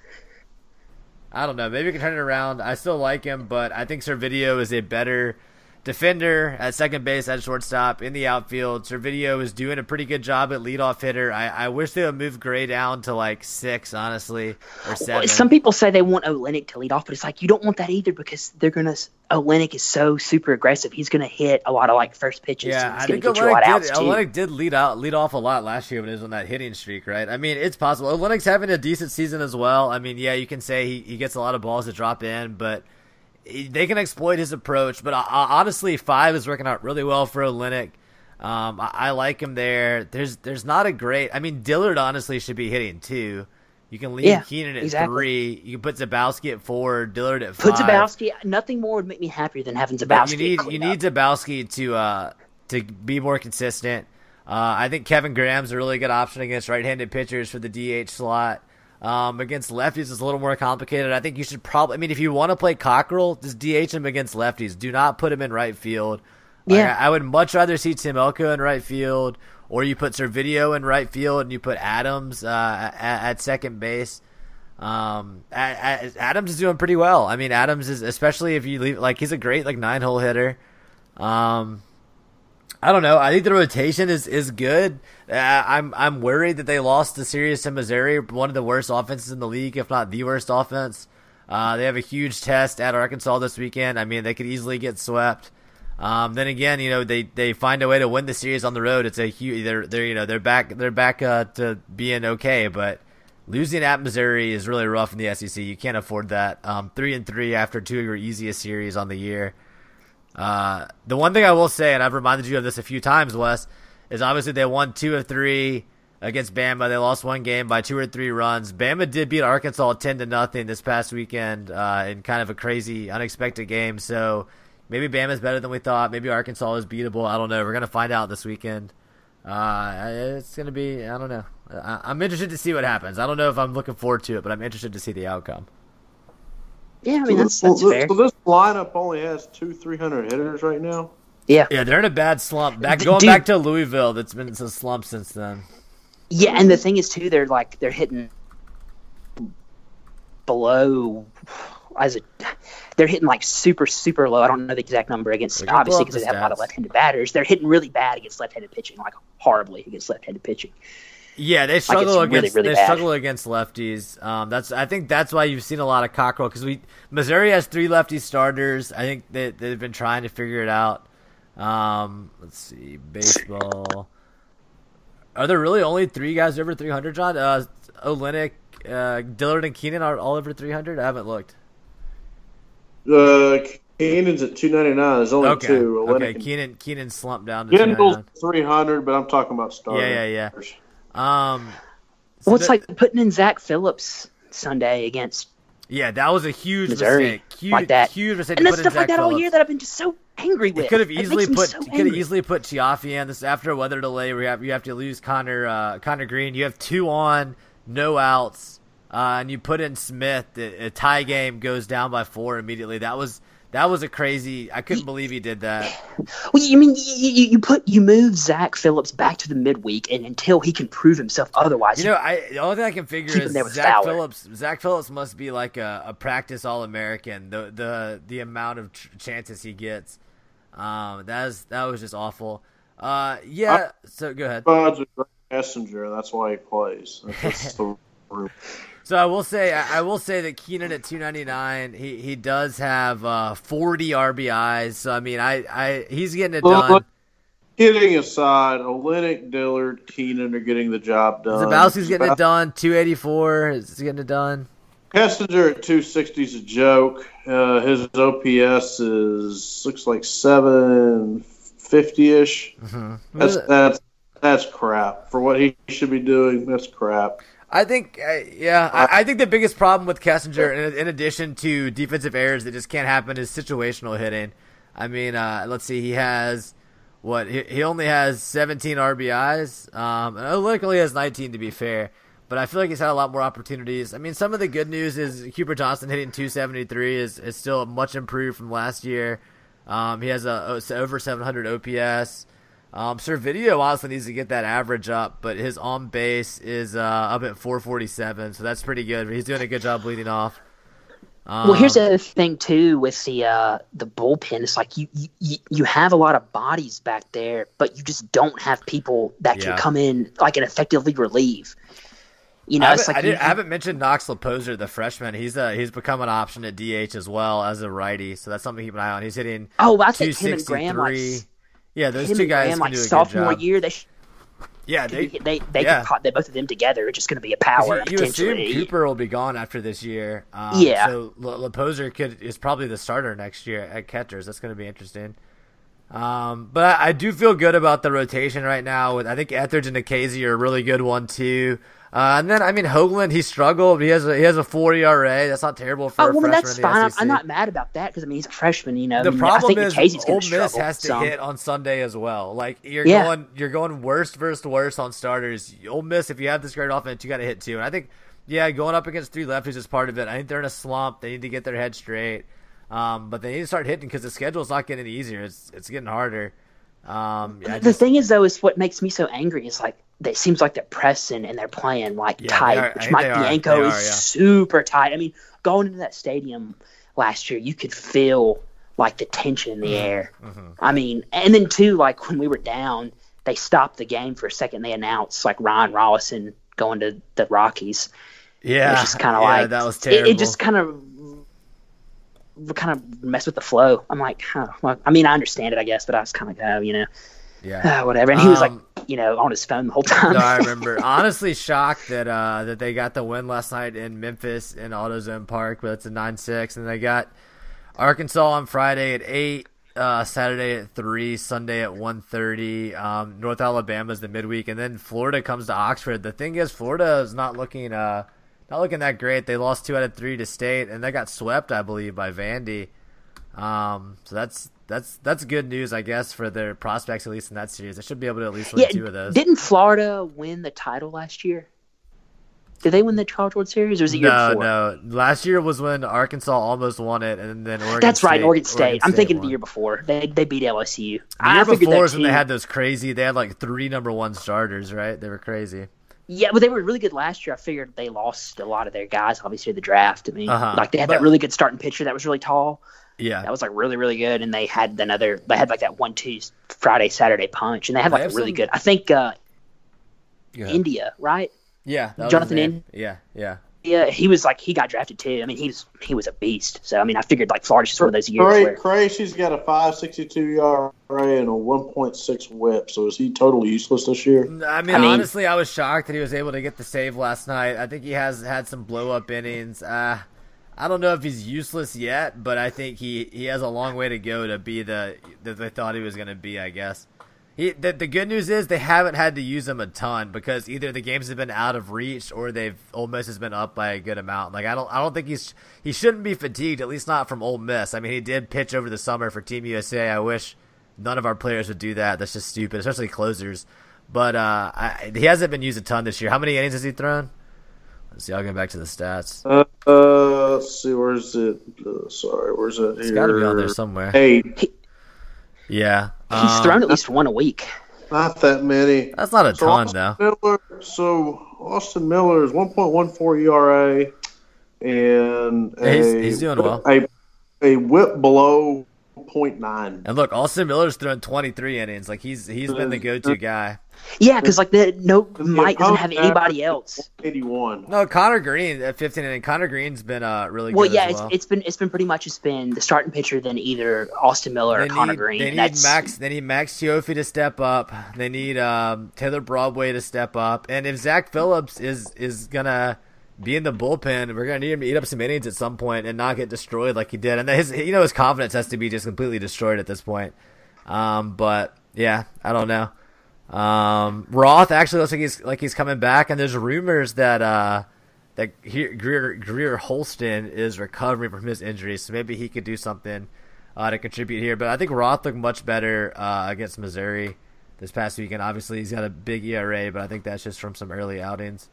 I don't know. Maybe we can turn it around. I still like him, but I think Servideo is a better defender at second base, at shortstop, in the outfield. Servideo is doing a pretty good job at leadoff hitter. I, I wish they would move Gray down to like six, honestly, or seven. Some people say they want Olenek to lead off, but it's like you don't want that either because they're gonna. Olenek is so super aggressive. He's gonna hit a lot of like first pitches. Yeah, I think get you a lot of Olenek did. Olenek did lead out lead off a lot last year when he was on that hitting streak, right? I mean, it's possible. Olenek's having a decent season as well. I mean, yeah, you can say he, he gets a lot of balls to drop in, but they can exploit his approach. But uh, honestly, five is working out really well for Olenek. Um, I, I like him there. There's there's not a great. I mean, Dillard honestly should be hitting two. You can leave Yeah, Keenan at exactly. three. You can put Zabowski at four. Dillard at five. Put. Zabowski. Nothing more would make me happier than having Zabowski. You need you up. need Zabowski to uh to be more consistent. Uh, I think Kevin Graham's a really good option against right-handed pitchers for the DH slot. Um, against lefties is a little more complicated. I think you should probably. I mean, if you want to play Cockrell, just DH him against lefties. Do not put him in right field. Yeah. I, I would much rather see Tim Elko in right field, or you put Servideo in right field and you put Adams uh, at, at second base. Um, A- A- Adams is doing pretty well. I mean, Adams is especially if you leave like he's a great like nine hole hitter. Um, I don't know. I think the rotation is is good. Uh, I'm I'm worried that they lost the series to Missouri, one of the worst offenses in the league, if not the worst offense. Uh, they have a huge test at Arkansas this weekend. I mean, they could easily get swept. Um, then again, you know, they, they find a way to win the series on the road. It's a huge. They're they're you know they're back they're back uh, to being okay, but losing at Missouri is really rough in the SEC. You can't afford that. Um, three and three after two of your easiest series on the year. Uh, the one thing I will say, and I've reminded you of this a few times, Wes, is obviously they won two of three against Bama. They lost one game by two or three runs. Bama did beat Arkansas ten to nothing this past weekend uh, in kind of a crazy, unexpected game. So maybe Bama's better than we thought. Maybe Arkansas is beatable. I don't know. We're gonna find out this weekend. Uh, it's gonna be. I don't know. I, I'm interested to see what happens. I don't know if I'm looking forward to it, but I'm interested to see the outcome. Yeah, I mean that's so, that's this, fair. so this lineup only has two 300 hitters right now. Yeah, Yeah, they're in a bad slump. Back going dude. back to Louisville, that's been a slump since then. yeah, and the thing is too, they're like they're hitting below as a they're hitting like super super low. I don't know the exact number against We obviously because the they have a lot of left-handed batters. They're hitting really bad against left-handed pitching, like horribly against left-handed pitching. Yeah, they struggle really, against really they bad. struggle against lefties. Um, that's I think that's why you've seen a lot of Cockrell because we Missouri has three lefty starters. I think they they've been trying to figure it out. Um, let's see, baseball. Are there really only three guys over 300, John? Uh, Olenek, uh, Dillard, and Keenan are all over 300. I haven't looked. Uh, Keenan's at 299. There's only Okay, two. okay. Olenek and- Keenan Keenan slumped down to Kendall's 300, but I'm talking about starters. Yeah, yeah, yeah. Um, so Well, it's the- like putting in Zach Phillips Sunday against yeah, that was a huge Missouri mistake. Huge, like that. huge mistake. and that's stuff like that all year that I've been just so angry with. You could have easily put so could have easily put Cioffi in this after a weather delay. We have you have to lose Connor uh, Connor Green. You have two on, no outs, uh, and you put in Smith. A, a tie game goes down by four immediately. That was that was a crazy. I couldn't believe he did that. Well, you mean you, you, you put you move Zach Phillips back to the midweek, and until he can prove himself otherwise, You know, I the only thing I can figure is Zach Fowler. Phillips. Zach Phillips must be like a, a practice All American. The the the amount of tr- chances he gets, um, that is that was just awful. Uh, yeah. So go ahead. Bud's a great messenger. That's why he plays. That's the root. So I will say, I will say that Keenan at two ninety nine, he he does have uh, forty RBIs. So I mean, I, I he's getting it done. Kidding aside, Olenek, Dillard, Keenan are getting the job done. Zabowski's getting it done. Two eighty four is getting it done. Kessinger at 260 is a joke. Uh, his OPS is looks like 750 ish. That's that's that's crap for what he should be doing. That's crap. I think, uh, yeah, I, I think the biggest problem with Kessinger, in, in addition to defensive errors that just can't happen, is situational hitting. I mean, uh, let's see, he has what? He, he only has 17 RBIs. Um, Olenek has 19 to be fair, but I feel like he's had a lot more opportunities. I mean, some of the good news is Cooper Johnson hitting 273 is is still much improved from last year. Um, he has a over 700 OPS. Um, Servideo honestly needs to get that average up, but his on base is uh, up at 447, so that's pretty good. He's doing a good job leading off. Um, Well, here's the other thing too with the uh, the bullpen. It's like you, you you have a lot of bodies back there, but you just don't have people that can Yeah. come in like and effectively relieve. You know, I it's haven't, like I, you, I haven't mentioned Knox Loposser, the freshman. He's uh, he's become an option at DH as well as a righty, so that's something to keep an eye on. He's hitting oh, I think him and Graham like 263. Yeah, those him two guys Graham like do a good sophomore year they should Yeah, they they, they, they yeah. they both of them together. It's just going to be a power You, you assume. Cooper will be gone after this year. Um, Yeah. So La- Loposser could is probably the starter next year at catchers. That's going to be interesting. Um, but I, I do feel good about the rotation right now. With I think Ethridge and Nikhazy are a really good one too. Uh, and then I mean Hoglund, he struggled. He has a, he has a four ERA. That's not terrible for Oh, a well, freshman that's fine. I'm, not mad about that because I mean he's a freshman. You know, The I mean, problem I think is Ole Miss struggle has to hit on Sunday as well. Like you're Yeah. going, you're going worst versus worst on starters. Ole Miss, if you have this great offense, you got to hit two. And I think, yeah, going up against three lefties is part of it. I think they're in a slump. They need to get their head straight. Um, but they need to start hitting because the schedule's not getting easier. It's it's getting harder. Um, yeah, the just- thing is though is what makes me so angry is like it seems like they're pressing and they're playing like Yeah, tight, are. Which Mike they are. Bianco is are, yeah. super tight. I mean, going into that stadium last year, you could feel like the tension in the Mm-hmm. air. I mean, and then too, like when we were down, they stopped the game for a second. They announced like Ryan Rollison going to the Rockies. yeah, It's just kind of like that was it- It, just kind of kind of mess with the flow. I'm like, huh, well, I mean, I understand it, I guess, but I was kind of go, you know, yeah. ah, whatever. And he was like, Um, you know, on his phone the whole time. No, I remember. Honestly, shocked that uh, that they got the win last night in Memphis in AutoZone Park, but it's a nine six, and they got Arkansas on Friday at eight, uh, Saturday at three, Sunday at one thirty. Um, North Alabama's the midweek, and then Florida comes to Oxford. The thing is, Florida is not looking uh, not looking that great. They lost two out of three to State, and they got swept, I believe, by Vandy. Um, so that's that's that's good news, I guess, for their prospects at least in that series. They should be able to at least win yeah, two of those. didn't Florida win the title last year? Did they win the College World Series, or was it year no, before? no. Last year was when Arkansas almost won it, and then Oregon. That's right, State, Oregon State. I'm thinking won. the year before. They they beat LSU. The I year figured before was when they had those crazy. They had like three number one starters, right? They were crazy. Yeah, but they were really good last year. I figured they lost a lot of their guys, obviously, the draft. I mean, Uh-huh. like they had But- that really good starting pitcher that was really tall. Yeah, That was like really, really good. And they had another. They had like that one, two Friday, Saturday punch, and they had like really some- good. I think uh, India, right? yeah. Jonathan. In- Yeah, yeah. Yeah, he was like he got drafted too. I mean, he was he was a beast. So I mean, I figured like Florida's just one of those years Cray, where Crazy's got a 5.62 ERA and a 1.6 WHIP. So is he totally useless this year? I mean, I mean- honestly, I was shocked that he was able to get the save last night. I think he has had some blow up innings. Uh, I don't know if he's useless yet, but I think he, he has a long way to go to be the that they thought he was going to be. I guess. He, the, the good news is they haven't had to use him a ton because either the games have been out of reach or they've Ole Miss has been up by a good amount. Like I don't I don't think he's he shouldn't be fatigued at least not from Ole Miss. I mean he did pitch over the summer for Team USA. I wish none of our players would do that. That's just stupid, especially closers. But uh, I, he hasn't been used a ton this year. How many innings has he thrown? Let's see. I'll get back to the stats. Uh, uh, let's see. Where's it? Uh, sorry, where's it? It's got to be on there somewhere. Eight. Yeah, he's um, thrown at least one a week. Not that many. That's not a So ton Austin though. Miller, so Austin Miller is 1.14 ERA and a, He's- he's doing well. A, a whip below 0.9. And look, Austin Miller's thrown 23 innings. Like he's he's been the go-to guy. Yeah, because like the no Mike doesn't have anybody else. 81. No, Connor Green at 15 and Connor Green's been uh really good. Well, good yeah, as it's, well. it's been it's been pretty much it's been the starting pitcher than either Austin Miller or they Connor Green. They need That's Max. They need Max Cioffi to step up. They need um, Taylor Broadway to step up. And if Zach Phillips is is gonna be in the bullpen, we're gonna need him to eat up some innings at some point and not get destroyed like he did. And his you know his confidence has to be just completely destroyed at this point. Um, but yeah, I don't know. Um, Roth actually looks like he's like he's coming back, and there's rumors that uh, that he, Greer Greer Holston is recovering from his injury, so maybe he could do something uh, to contribute here. But I think Roth looked much better uh, against Missouri this past weekend. Obviously, he's got a big ERA, but I think that's just from some early outings.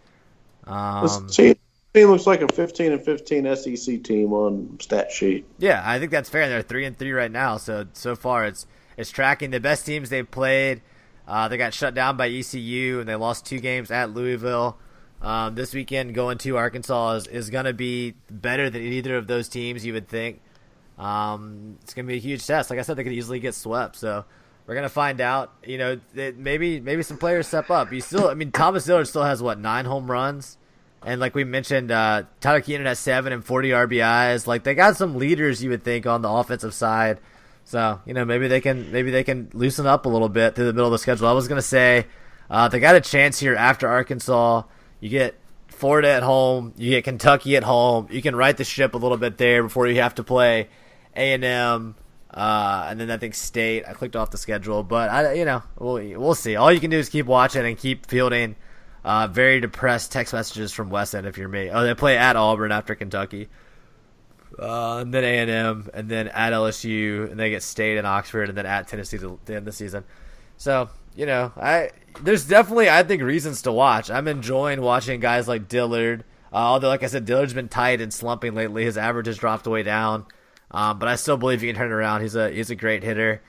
Um, This team, team looks like a 15 and 15 SEC team on stat sheet. Yeah, I think that's fair. They're three and three right now, so so far it's it's tracking the best teams they've played. Uh, they got shut down by ECU and they lost two games at Louisville. Um, this weekend going to Arkansas is, is going to be better than either of those teams. You would think. Um, it's going to be a huge test. Like I said, they could easily get swept. So we're going to find out. You know, that maybe maybe some players step up. You still, I mean, Thomas Dillard still has what nine home runs. And like we mentioned, uh, Tyler Keenan has seven and 40 RBIs. Like they got some leaders you would think on the offensive side. So you know maybe they can maybe they can loosen up a little bit through the middle of the schedule. I was gonna say uh, they got a chance here after Arkansas. You get Florida at home. You get Kentucky at home. You can right the ship a little bit there before you have to play A and M. Uh, and then I think State. I clicked off the schedule, but I, you know, we'll we'll see. All you can do is keep watching and keep fielding uh, very depressed text messages from Wesson if you're me. Oh, they play at Auburn after Kentucky, uh, and then A and M, and then at LSU, and they get State and Oxford, and then at Tennessee to the end the season. So you know, I there's definitely I think reasons to watch. I'm enjoying watching guys like Dillard. Uh, although, like I said, Dillard's been tight and slumping lately. His average has dropped way down, um, but I still believe he can turn it around. He's a he's a great hitter.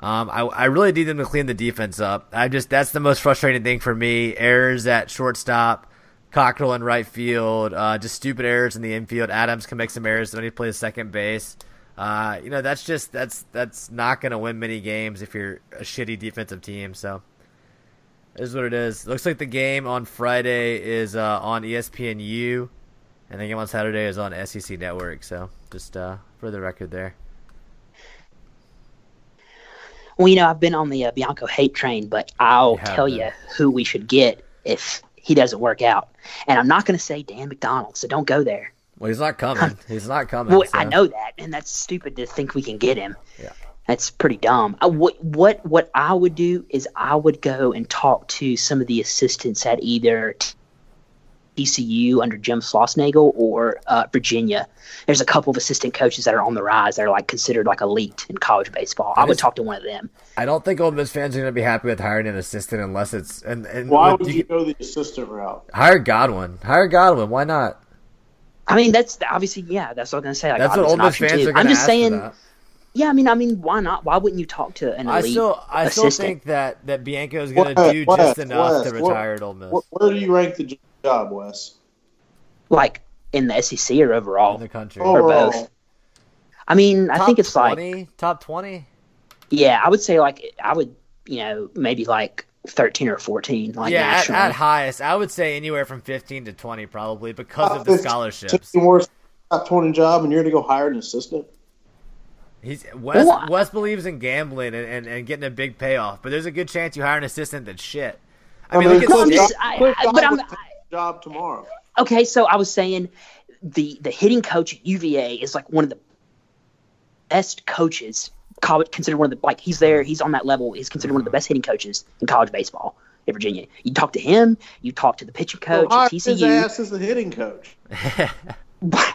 Um, I, I really need them to clean the defense up. I just that's the most frustrating thing for me. Errors at shortstop, Cockrell in right field, uh, just stupid errors in the infield. Adams can make some errors when he plays second base. Uh, you know that's just that's that's not going to win many games if you're a shitty defensive team. So it is what it is. Looks like the game on Friday is uh, on ESPNU, and the game on Saturday is on SEC Network. So just uh, for the record there. Well, you know, I've been on the uh, Bianco hate train, but I'll You tell been. you who we should get if he doesn't work out. And I'm not going to say Dan McDonald, so don't go there. Well, he's not coming. He's not coming. Well, so- I know that, and that's stupid to think we can get him. Yeah. That's pretty dumb. I, what what what I would do is I would go and talk to some of the assistants at either TCU under Jim Schlossnagle or uh, Virginia. There's a couple of assistant coaches that are on the rise that are like considered like elite in college baseball. I would just- talk to one of them. I don't think Ole Miss fans are going to be happy with hiring an assistant unless it's and, and Why with- would you go the assistant route? hire Godwin? Hire Godwin. Why not? I mean, that's obviously yeah. That's what I'm gonna say. Like, That's what Ole Miss fans too. are going I'm to just ask saying. for that. Yeah, I mean, I mean, why not? Why wouldn't you talk to an I elite still, I still think that that Bianco is going to do Wes, just enough Wes, to what- retire at Ole Miss Where, where do you rank the job, Wes? like in the SEC or overall? in the country. Or Overall. both. I mean, I think it's like top twenty. yeah. I would say like I would you know maybe like 13 or 14 like yeah, at, at highest, I would say anywhere from fifteen to twenty, probably because of the Top scholarships. 15 worst top twenty job, and you're going to go hire an assistant. He's Wes. Well, Wes believes in gambling and, and, and getting a big payoff, but there's a good chance you hire an assistant that's shit. I I mean, mean, look No, at I'm just- I- Quick I- but I'm- would take the job tomorrow. Okay, so I was saying the the hitting coach at UVA is like one of the best coaches. College considered one of the like he's there, he's on that level. He's considered one of the best hitting coaches in college baseball in Virginia. You talk to him, you talk to the pitching coach Well, at hire his TCU. ass as the hitting coach.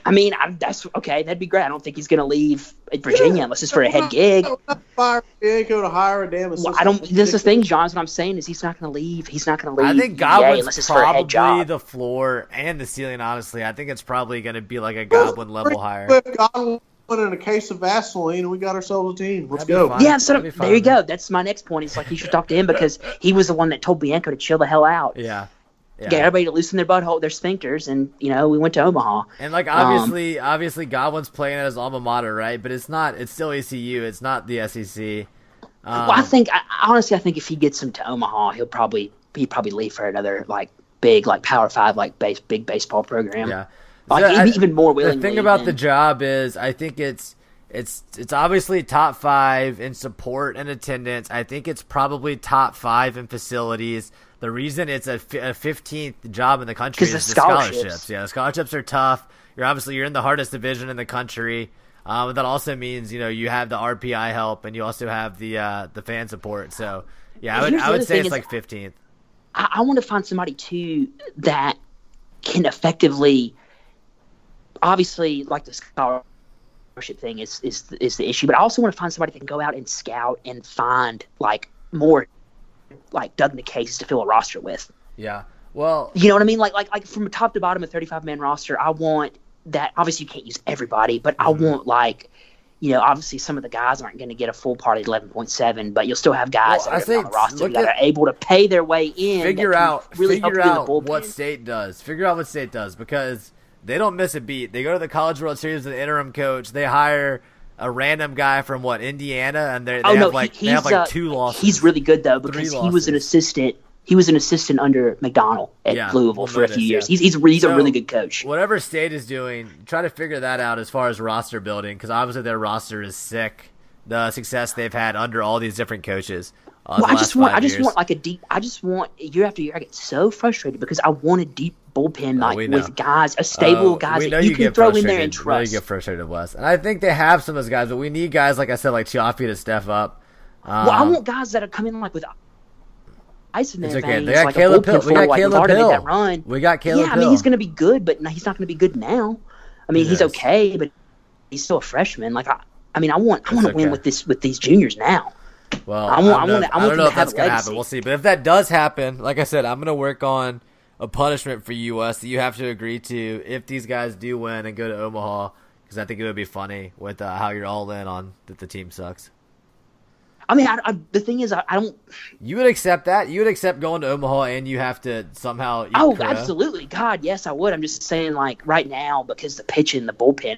I mean, I, that's okay. That'd be great. I don't think he's going to leave Virginia unless it's for a head gig. We're not firing Bianco to hire a damn. Well, I don't. This is the thing, John. Is what I'm saying is he's not going to leave. He's not going to leave. I think UVA Godwin's unless it's for a head probably job. the floor and the ceiling. Honestly, I think it's probably going to be like a Goblin level hire. Cliff Godwin and a case of Vaseline, and we got ourselves a team. Let's go. fine. Yeah, so fine there you with go. That's my next point. It's like you should talk to him because he was the one that told Bianco to chill the hell out. Yeah, yeah. Get everybody to loosen their butthole, their sphincters, and you know we went to Omaha. And like Um, obviously, obviously Godwin's playing at his alma mater, right? But it's not. It's still ECU. It's not the SEC. Um, well, I think I, honestly, I think if he gets him to Omaha, he'll probably he'd probably leave for another like big like Power Five like base big baseball program. Yeah. Like, So, I- even more willingly. The thing about the job is, I think it's it's it's obviously top five in support and attendance. I think it's probably top five in facilities. The reason it's a fifteenth job in the country is the scholarships. scholarships. Yeah, the scholarships are tough. You're obviously you're in the hardest division in the country. Um, that also means you know you have the RPI help and you also have the uh, the fan support. So yeah, I would I would say it's is- like fifteenth. I, I want to find somebody too that can effectively, obviously, like the scholarship thing is is is the issue, but I also want to find somebody that can go out and scout and find like more, like Doug cases to fill a roster with. Yeah. Well, You know what I mean? Like like like from top to bottom, a thirty-five man roster. I want that. Obviously, you can't use everybody, but I Mm-hmm. want like. You know, obviously, some of the guys aren't going to get a full part of eleven point seven, but you'll still have guys Well, that I are on think the roster that at- are able to pay their way in. figure out really figure help you in out what state does. Figure out what state does because they don't miss a beat. They go to the College World Series with an interim coach. They hire a random guy from what Indiana, and they they oh have no, like he, they have like uh, two losses. He's really good though because he was an assistant. He was an assistant under McDonald at Yeah, Louisville for a few years. yeah. He's he's, he's So, a really good coach. Whatever state is doing, try to figure that out as far as roster building because obviously their roster is sick. The success they've had under all these different coaches. Uh, Well, the I last just want, I just years. want like a deep. I just want year after year. I get so frustrated because I want a deep bullpen like Oh, with guys, a stable Uh, guys that you, can throw in there and frustrated. We know you trust. get frustrated, Wes. And I think they have some of those guys, but we need guys like I said, like Cioffi to step up. Um, well, I want guys that are coming like with ice in their okay. veins, They got like Caleb bullpen We got like Caleb to that run. We got Caleb yeah, I mean he's going to be good, but no, he's not going to be good now. I mean He he's okay, but he's still a freshman. Like I, I mean I want I want to okay. win with this with these juniors now. Well, I I, want- don't I want- I I want don't know if that's gonna happen. We'll see. But if that does happen, like I said, I'm gonna work on a punishment for us that you have to agree to if these guys do win and go to Omaha, because I think it would be funny with uh, how you're all in on that the team sucks. I mean I, I, the thing is I, I don't. You would accept that? You would accept going to Omaha and you have to somehow Oh, absolutely, God, yes, I would. I'm just saying like right now because the pitching, the bullpen.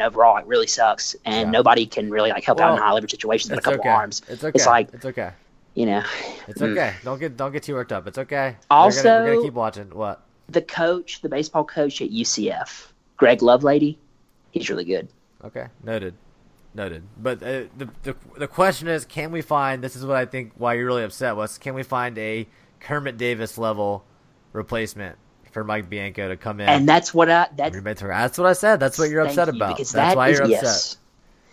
Overall, it really sucks, and Yeah. nobody can really like help out in Well, high leverage situations with a couple okay. arms. It's okay. It's like it's okay. You know, It's okay. Don't get don't get too worked up. It's okay. Also- we're gonna, we're gonna keep watching. What? the coach, the baseball coach at UCF, Greg Lovelady, he's really good. Okay, noted, noted. But uh, the, the the question is, can we find? This is what I think. Why you're really upset was, can we find a Kermit Davis level replacement for Mike Bianco to come in? And that's what I that, that's what I said. That's what you're upset you, about. because That's that why is- you're upset. yes.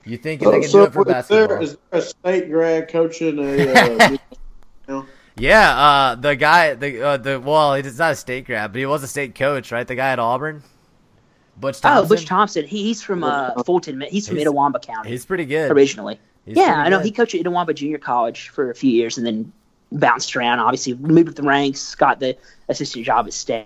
You think they can do it for basketball? is there a state grad coaching a? Uh, Yeah, uh, the guy, the uh, the well, he's not a state grad, but he was a state coach, right? The guy at Auburn, Butch Thompson. Oh, Butch Thompson. He, he's from uh, Fulton. He's from He's- Itawamba County He's pretty good. originally. He's yeah, I know. good. He coached at Itawamba Junior College for a few years and then bounced around. Obviously, moved up the ranks, got the assistant job at State,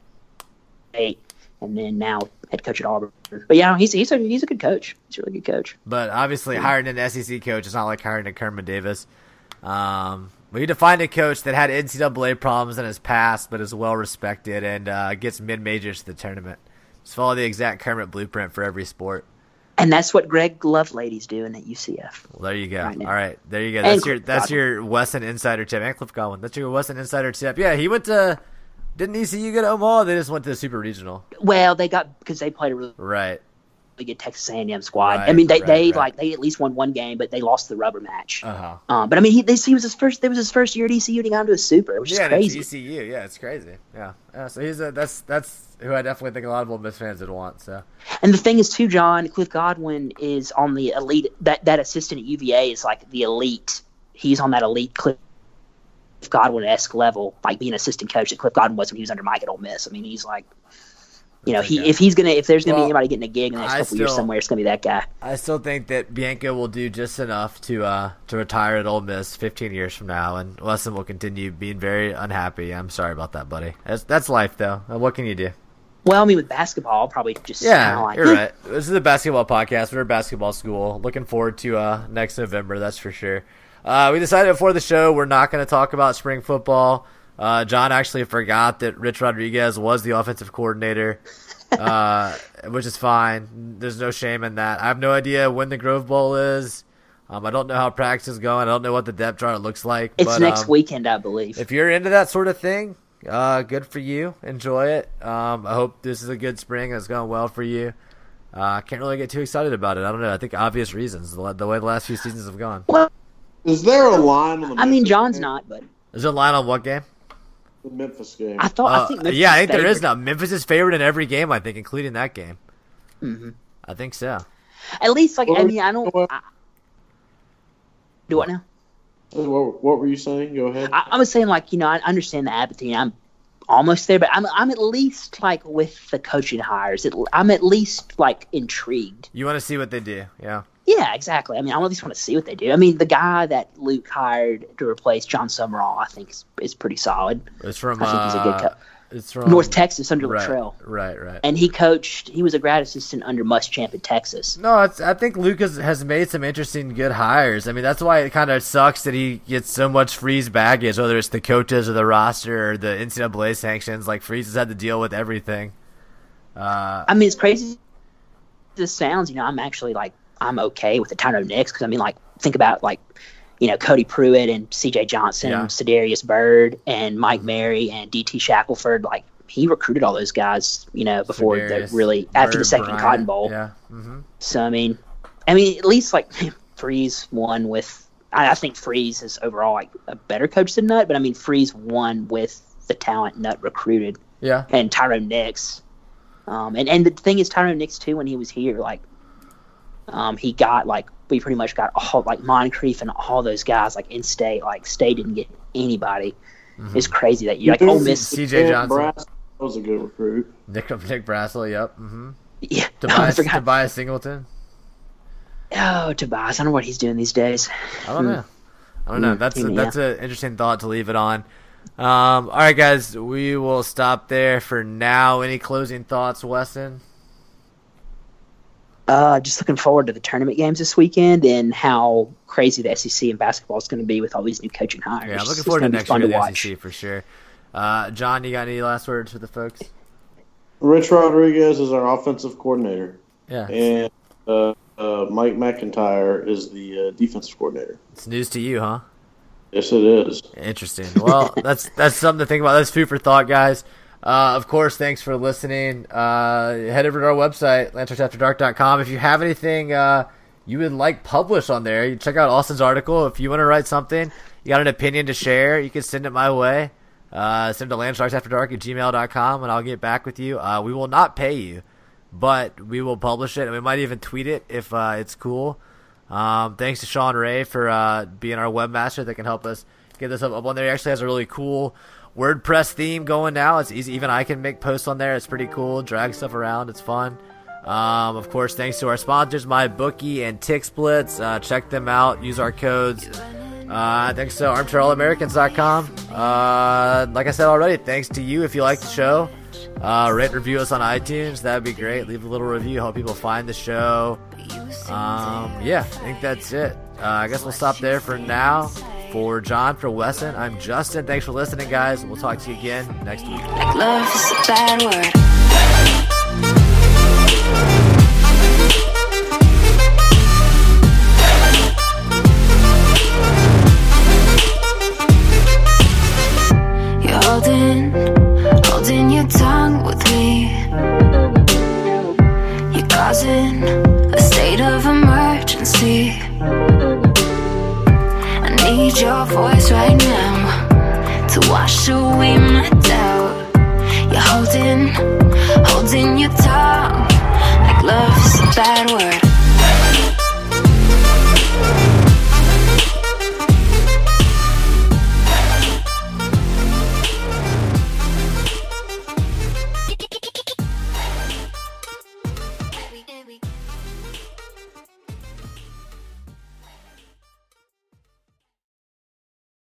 and then now head coach at Auburn. But yeah, he's he's a he's a good coach. He's a really good coach. But obviously, hiring an SEC coach is not like hiring a Kermit Davis. Um, we need to find a coach that had NCAA problems in his past, but is well respected and uh, gets mid majors to the tournament. Just follow the exact Kermit blueprint for every sport. And that's what Greg Lovelady's doing at UCF. Well, there you go. Right. All right, there you go. And That's your Cliff that's Godwin. your Wesson insider tip. And Cliff Godwin. That's your Wesson insider tip. Yeah, he went to. Didn't ECU go to Omaha? They just went to the Super Regional. Well, they got because they played a really Right. good Texas A&M squad. I mean, they, right, they right. like they at least won one game, but they lost the rubber match. Uh huh. Um, but I mean, he, this, he was his first. It was his first year at ECU, he got into a super, which Yeah, is crazy. ECU. Yeah, it's crazy. Yeah. yeah. So he's a that's that's who I definitely think a lot of Ole Miss fans would want. So And the thing is, too, John Cliff Godwin is on the elite. That that assistant at UVA is like the elite. He's on that elite Cliff Godwin esque level, like being assistant coach that Cliff Godwin was when he was under Mike at Ole Miss. I mean, he's like, you know, he if he's gonna if there's gonna Well, be anybody getting a gig in the next I couple years somewhere, it's gonna be that guy. I still think that Bianco will do just enough to uh to retire at Ole Miss 15 years from now, and Wesson will continue being very unhappy. I'm sorry about that, buddy. That's that's life, though. Uh, What can you do? Well, I mean, with basketball, probably just Yeah, like, you're right. This is a basketball podcast. We're a basketball school. Looking forward to uh, next November, that's for sure. Uh, we decided before the show we're not going to talk about spring football. Uh, John actually forgot that Rich Rodriguez was the offensive coordinator, uh, which is fine. There's no shame in that. I have no idea when the Grove Bowl is. Um, I don't know how practice is going. I don't know what the depth chart looks like. It's but, next um, weekend, I believe. if you're into that sort of thing, uh, good for you. Enjoy it. Um, I hope this is a good spring and it's going well for you. Uh, I can't really get too excited about it. I don't know. I think obvious reasons the, the way the last few seasons have gone. well, Is there a line on the I mean, John's game? not, but Is there a line on what game? the Memphis game. I thought Uh, I think Memphis yeah, I is think there is favored. now. Memphis is favored in every game. I think, including that game. Mhm. I think so. At least, like, I Well, mean, I don't. what- I, do what now? what, what were you saying? Go ahead. I, I was saying, like, you know, I understand the apathy. I'm almost there, but I'm I'm at least like with the coaching hires. It, I'm at least like intrigued. You want to see what they do? Yeah. Yeah, exactly. I mean, I at least want to see what they do. I mean, the guy that Luke hired to replace John Summerall, I think, is, is pretty solid. It's from. I think he's a good uh, It's from North Texas under right, Littrell, Right. Right. and he coached. He was a grad assistant under Muschamp in Texas. No, it's, I think Lucas has made some interesting, good hires. I mean, that's why it kind of sucks that he gets so much Freeze baggage, whether it's the coaches or the roster or the NCAA sanctions. Like Freeze has had to deal with everything. Uh, I mean, it's crazy. This sounds, you know, I'm actually like I'm okay with the Tyrone Nix because I mean, like think about like you know Cody Prewitt and C.J. Johnson, Yeah. Serderius Bird, and Mike Marry and D.T. Shackelford. Like he recruited all those guys, you know, before Serderius, the really after the second Bryant, Cotton Bowl. Yeah. hmm So I mean, I mean, at least like Freeze won with. I, I think Freeze is overall like a better coach than Nutt, but I mean Freeze won with the talent Nutt recruited Yeah. and Tyrone Nix. Um, and, and the thing is, Tyrone Nix too, when he was here, like, um, he got like we pretty much got all like Moncrief and all those guys like in state. Like state didn't get anybody. It's crazy that you like Ole Miss. CJ Johnson, Brass was a good recruit. Nick of Nick Brassell. Yep. hmm Yeah, oh, Tobias, forgot. Tobias Singleton. Oh, Tobias. I don't know what he's doing these days. I don't know. I don't know. Hmm. That's a, that's an interesting thought to leave it on. Um, all right, guys, we will stop there for now. Any closing thoughts, Wesson? Uh, just looking forward to the tournament games this weekend and how crazy the SEC and basketball is going to be with all these new coaching hires. Yeah, I'm looking forward to gonna next year of the watch. SEC for sure. Uh, John, you got any last words for the folks? Rich Rodriguez is our offensive coordinator, Yeah, and uh, uh, Mike MacIntyre is the uh, defensive coordinator. it's news to you, huh? Yes, it is. Interesting. Well, that's that's something to think about. That's food for thought, guys. Uh, of course, thanks for listening. Uh, head over to our website, landsharksafterdark.com. If you have anything uh, you would like published on there, you check out Austin's article. If you want to write something, you got an opinion to share, you can send it my way. Uh, send it to landsharksafterdark at gmail.com, and I'll get back with you. Uh, we will not pay you, but we will publish it, and we might even tweet it if uh, it's cool. Um, thanks to Sean Ray for being our webmaster that can help us get this up, up on there. He actually has a really cool WordPress theme going now. It's easy. Even I can make posts on there. It's pretty cool. Drag stuff around. It's fun. Um, of course, thanks to our sponsors, MyBookie and TixSplits. Uh, check them out. Use our codes. Uh, thanks to ArmchairAllAmericans.com. Uh, like I said already, thanks to you if you like the show. Uh, rate review us on iTunes. That'd be great. Leave a little review, help people find the show. Um, yeah, I think that's it. Uh, I guess we'll stop there for now. For John, for Wesson, I'm Justin. Thanks for listening, guys. We'll talk to you again next week. Love is a bad word. You're holding, holding your tongue with me. You're causing a state of emergency. Need your voice right now to wash away my doubt. You're holding, holding your tongue like love is a bad word.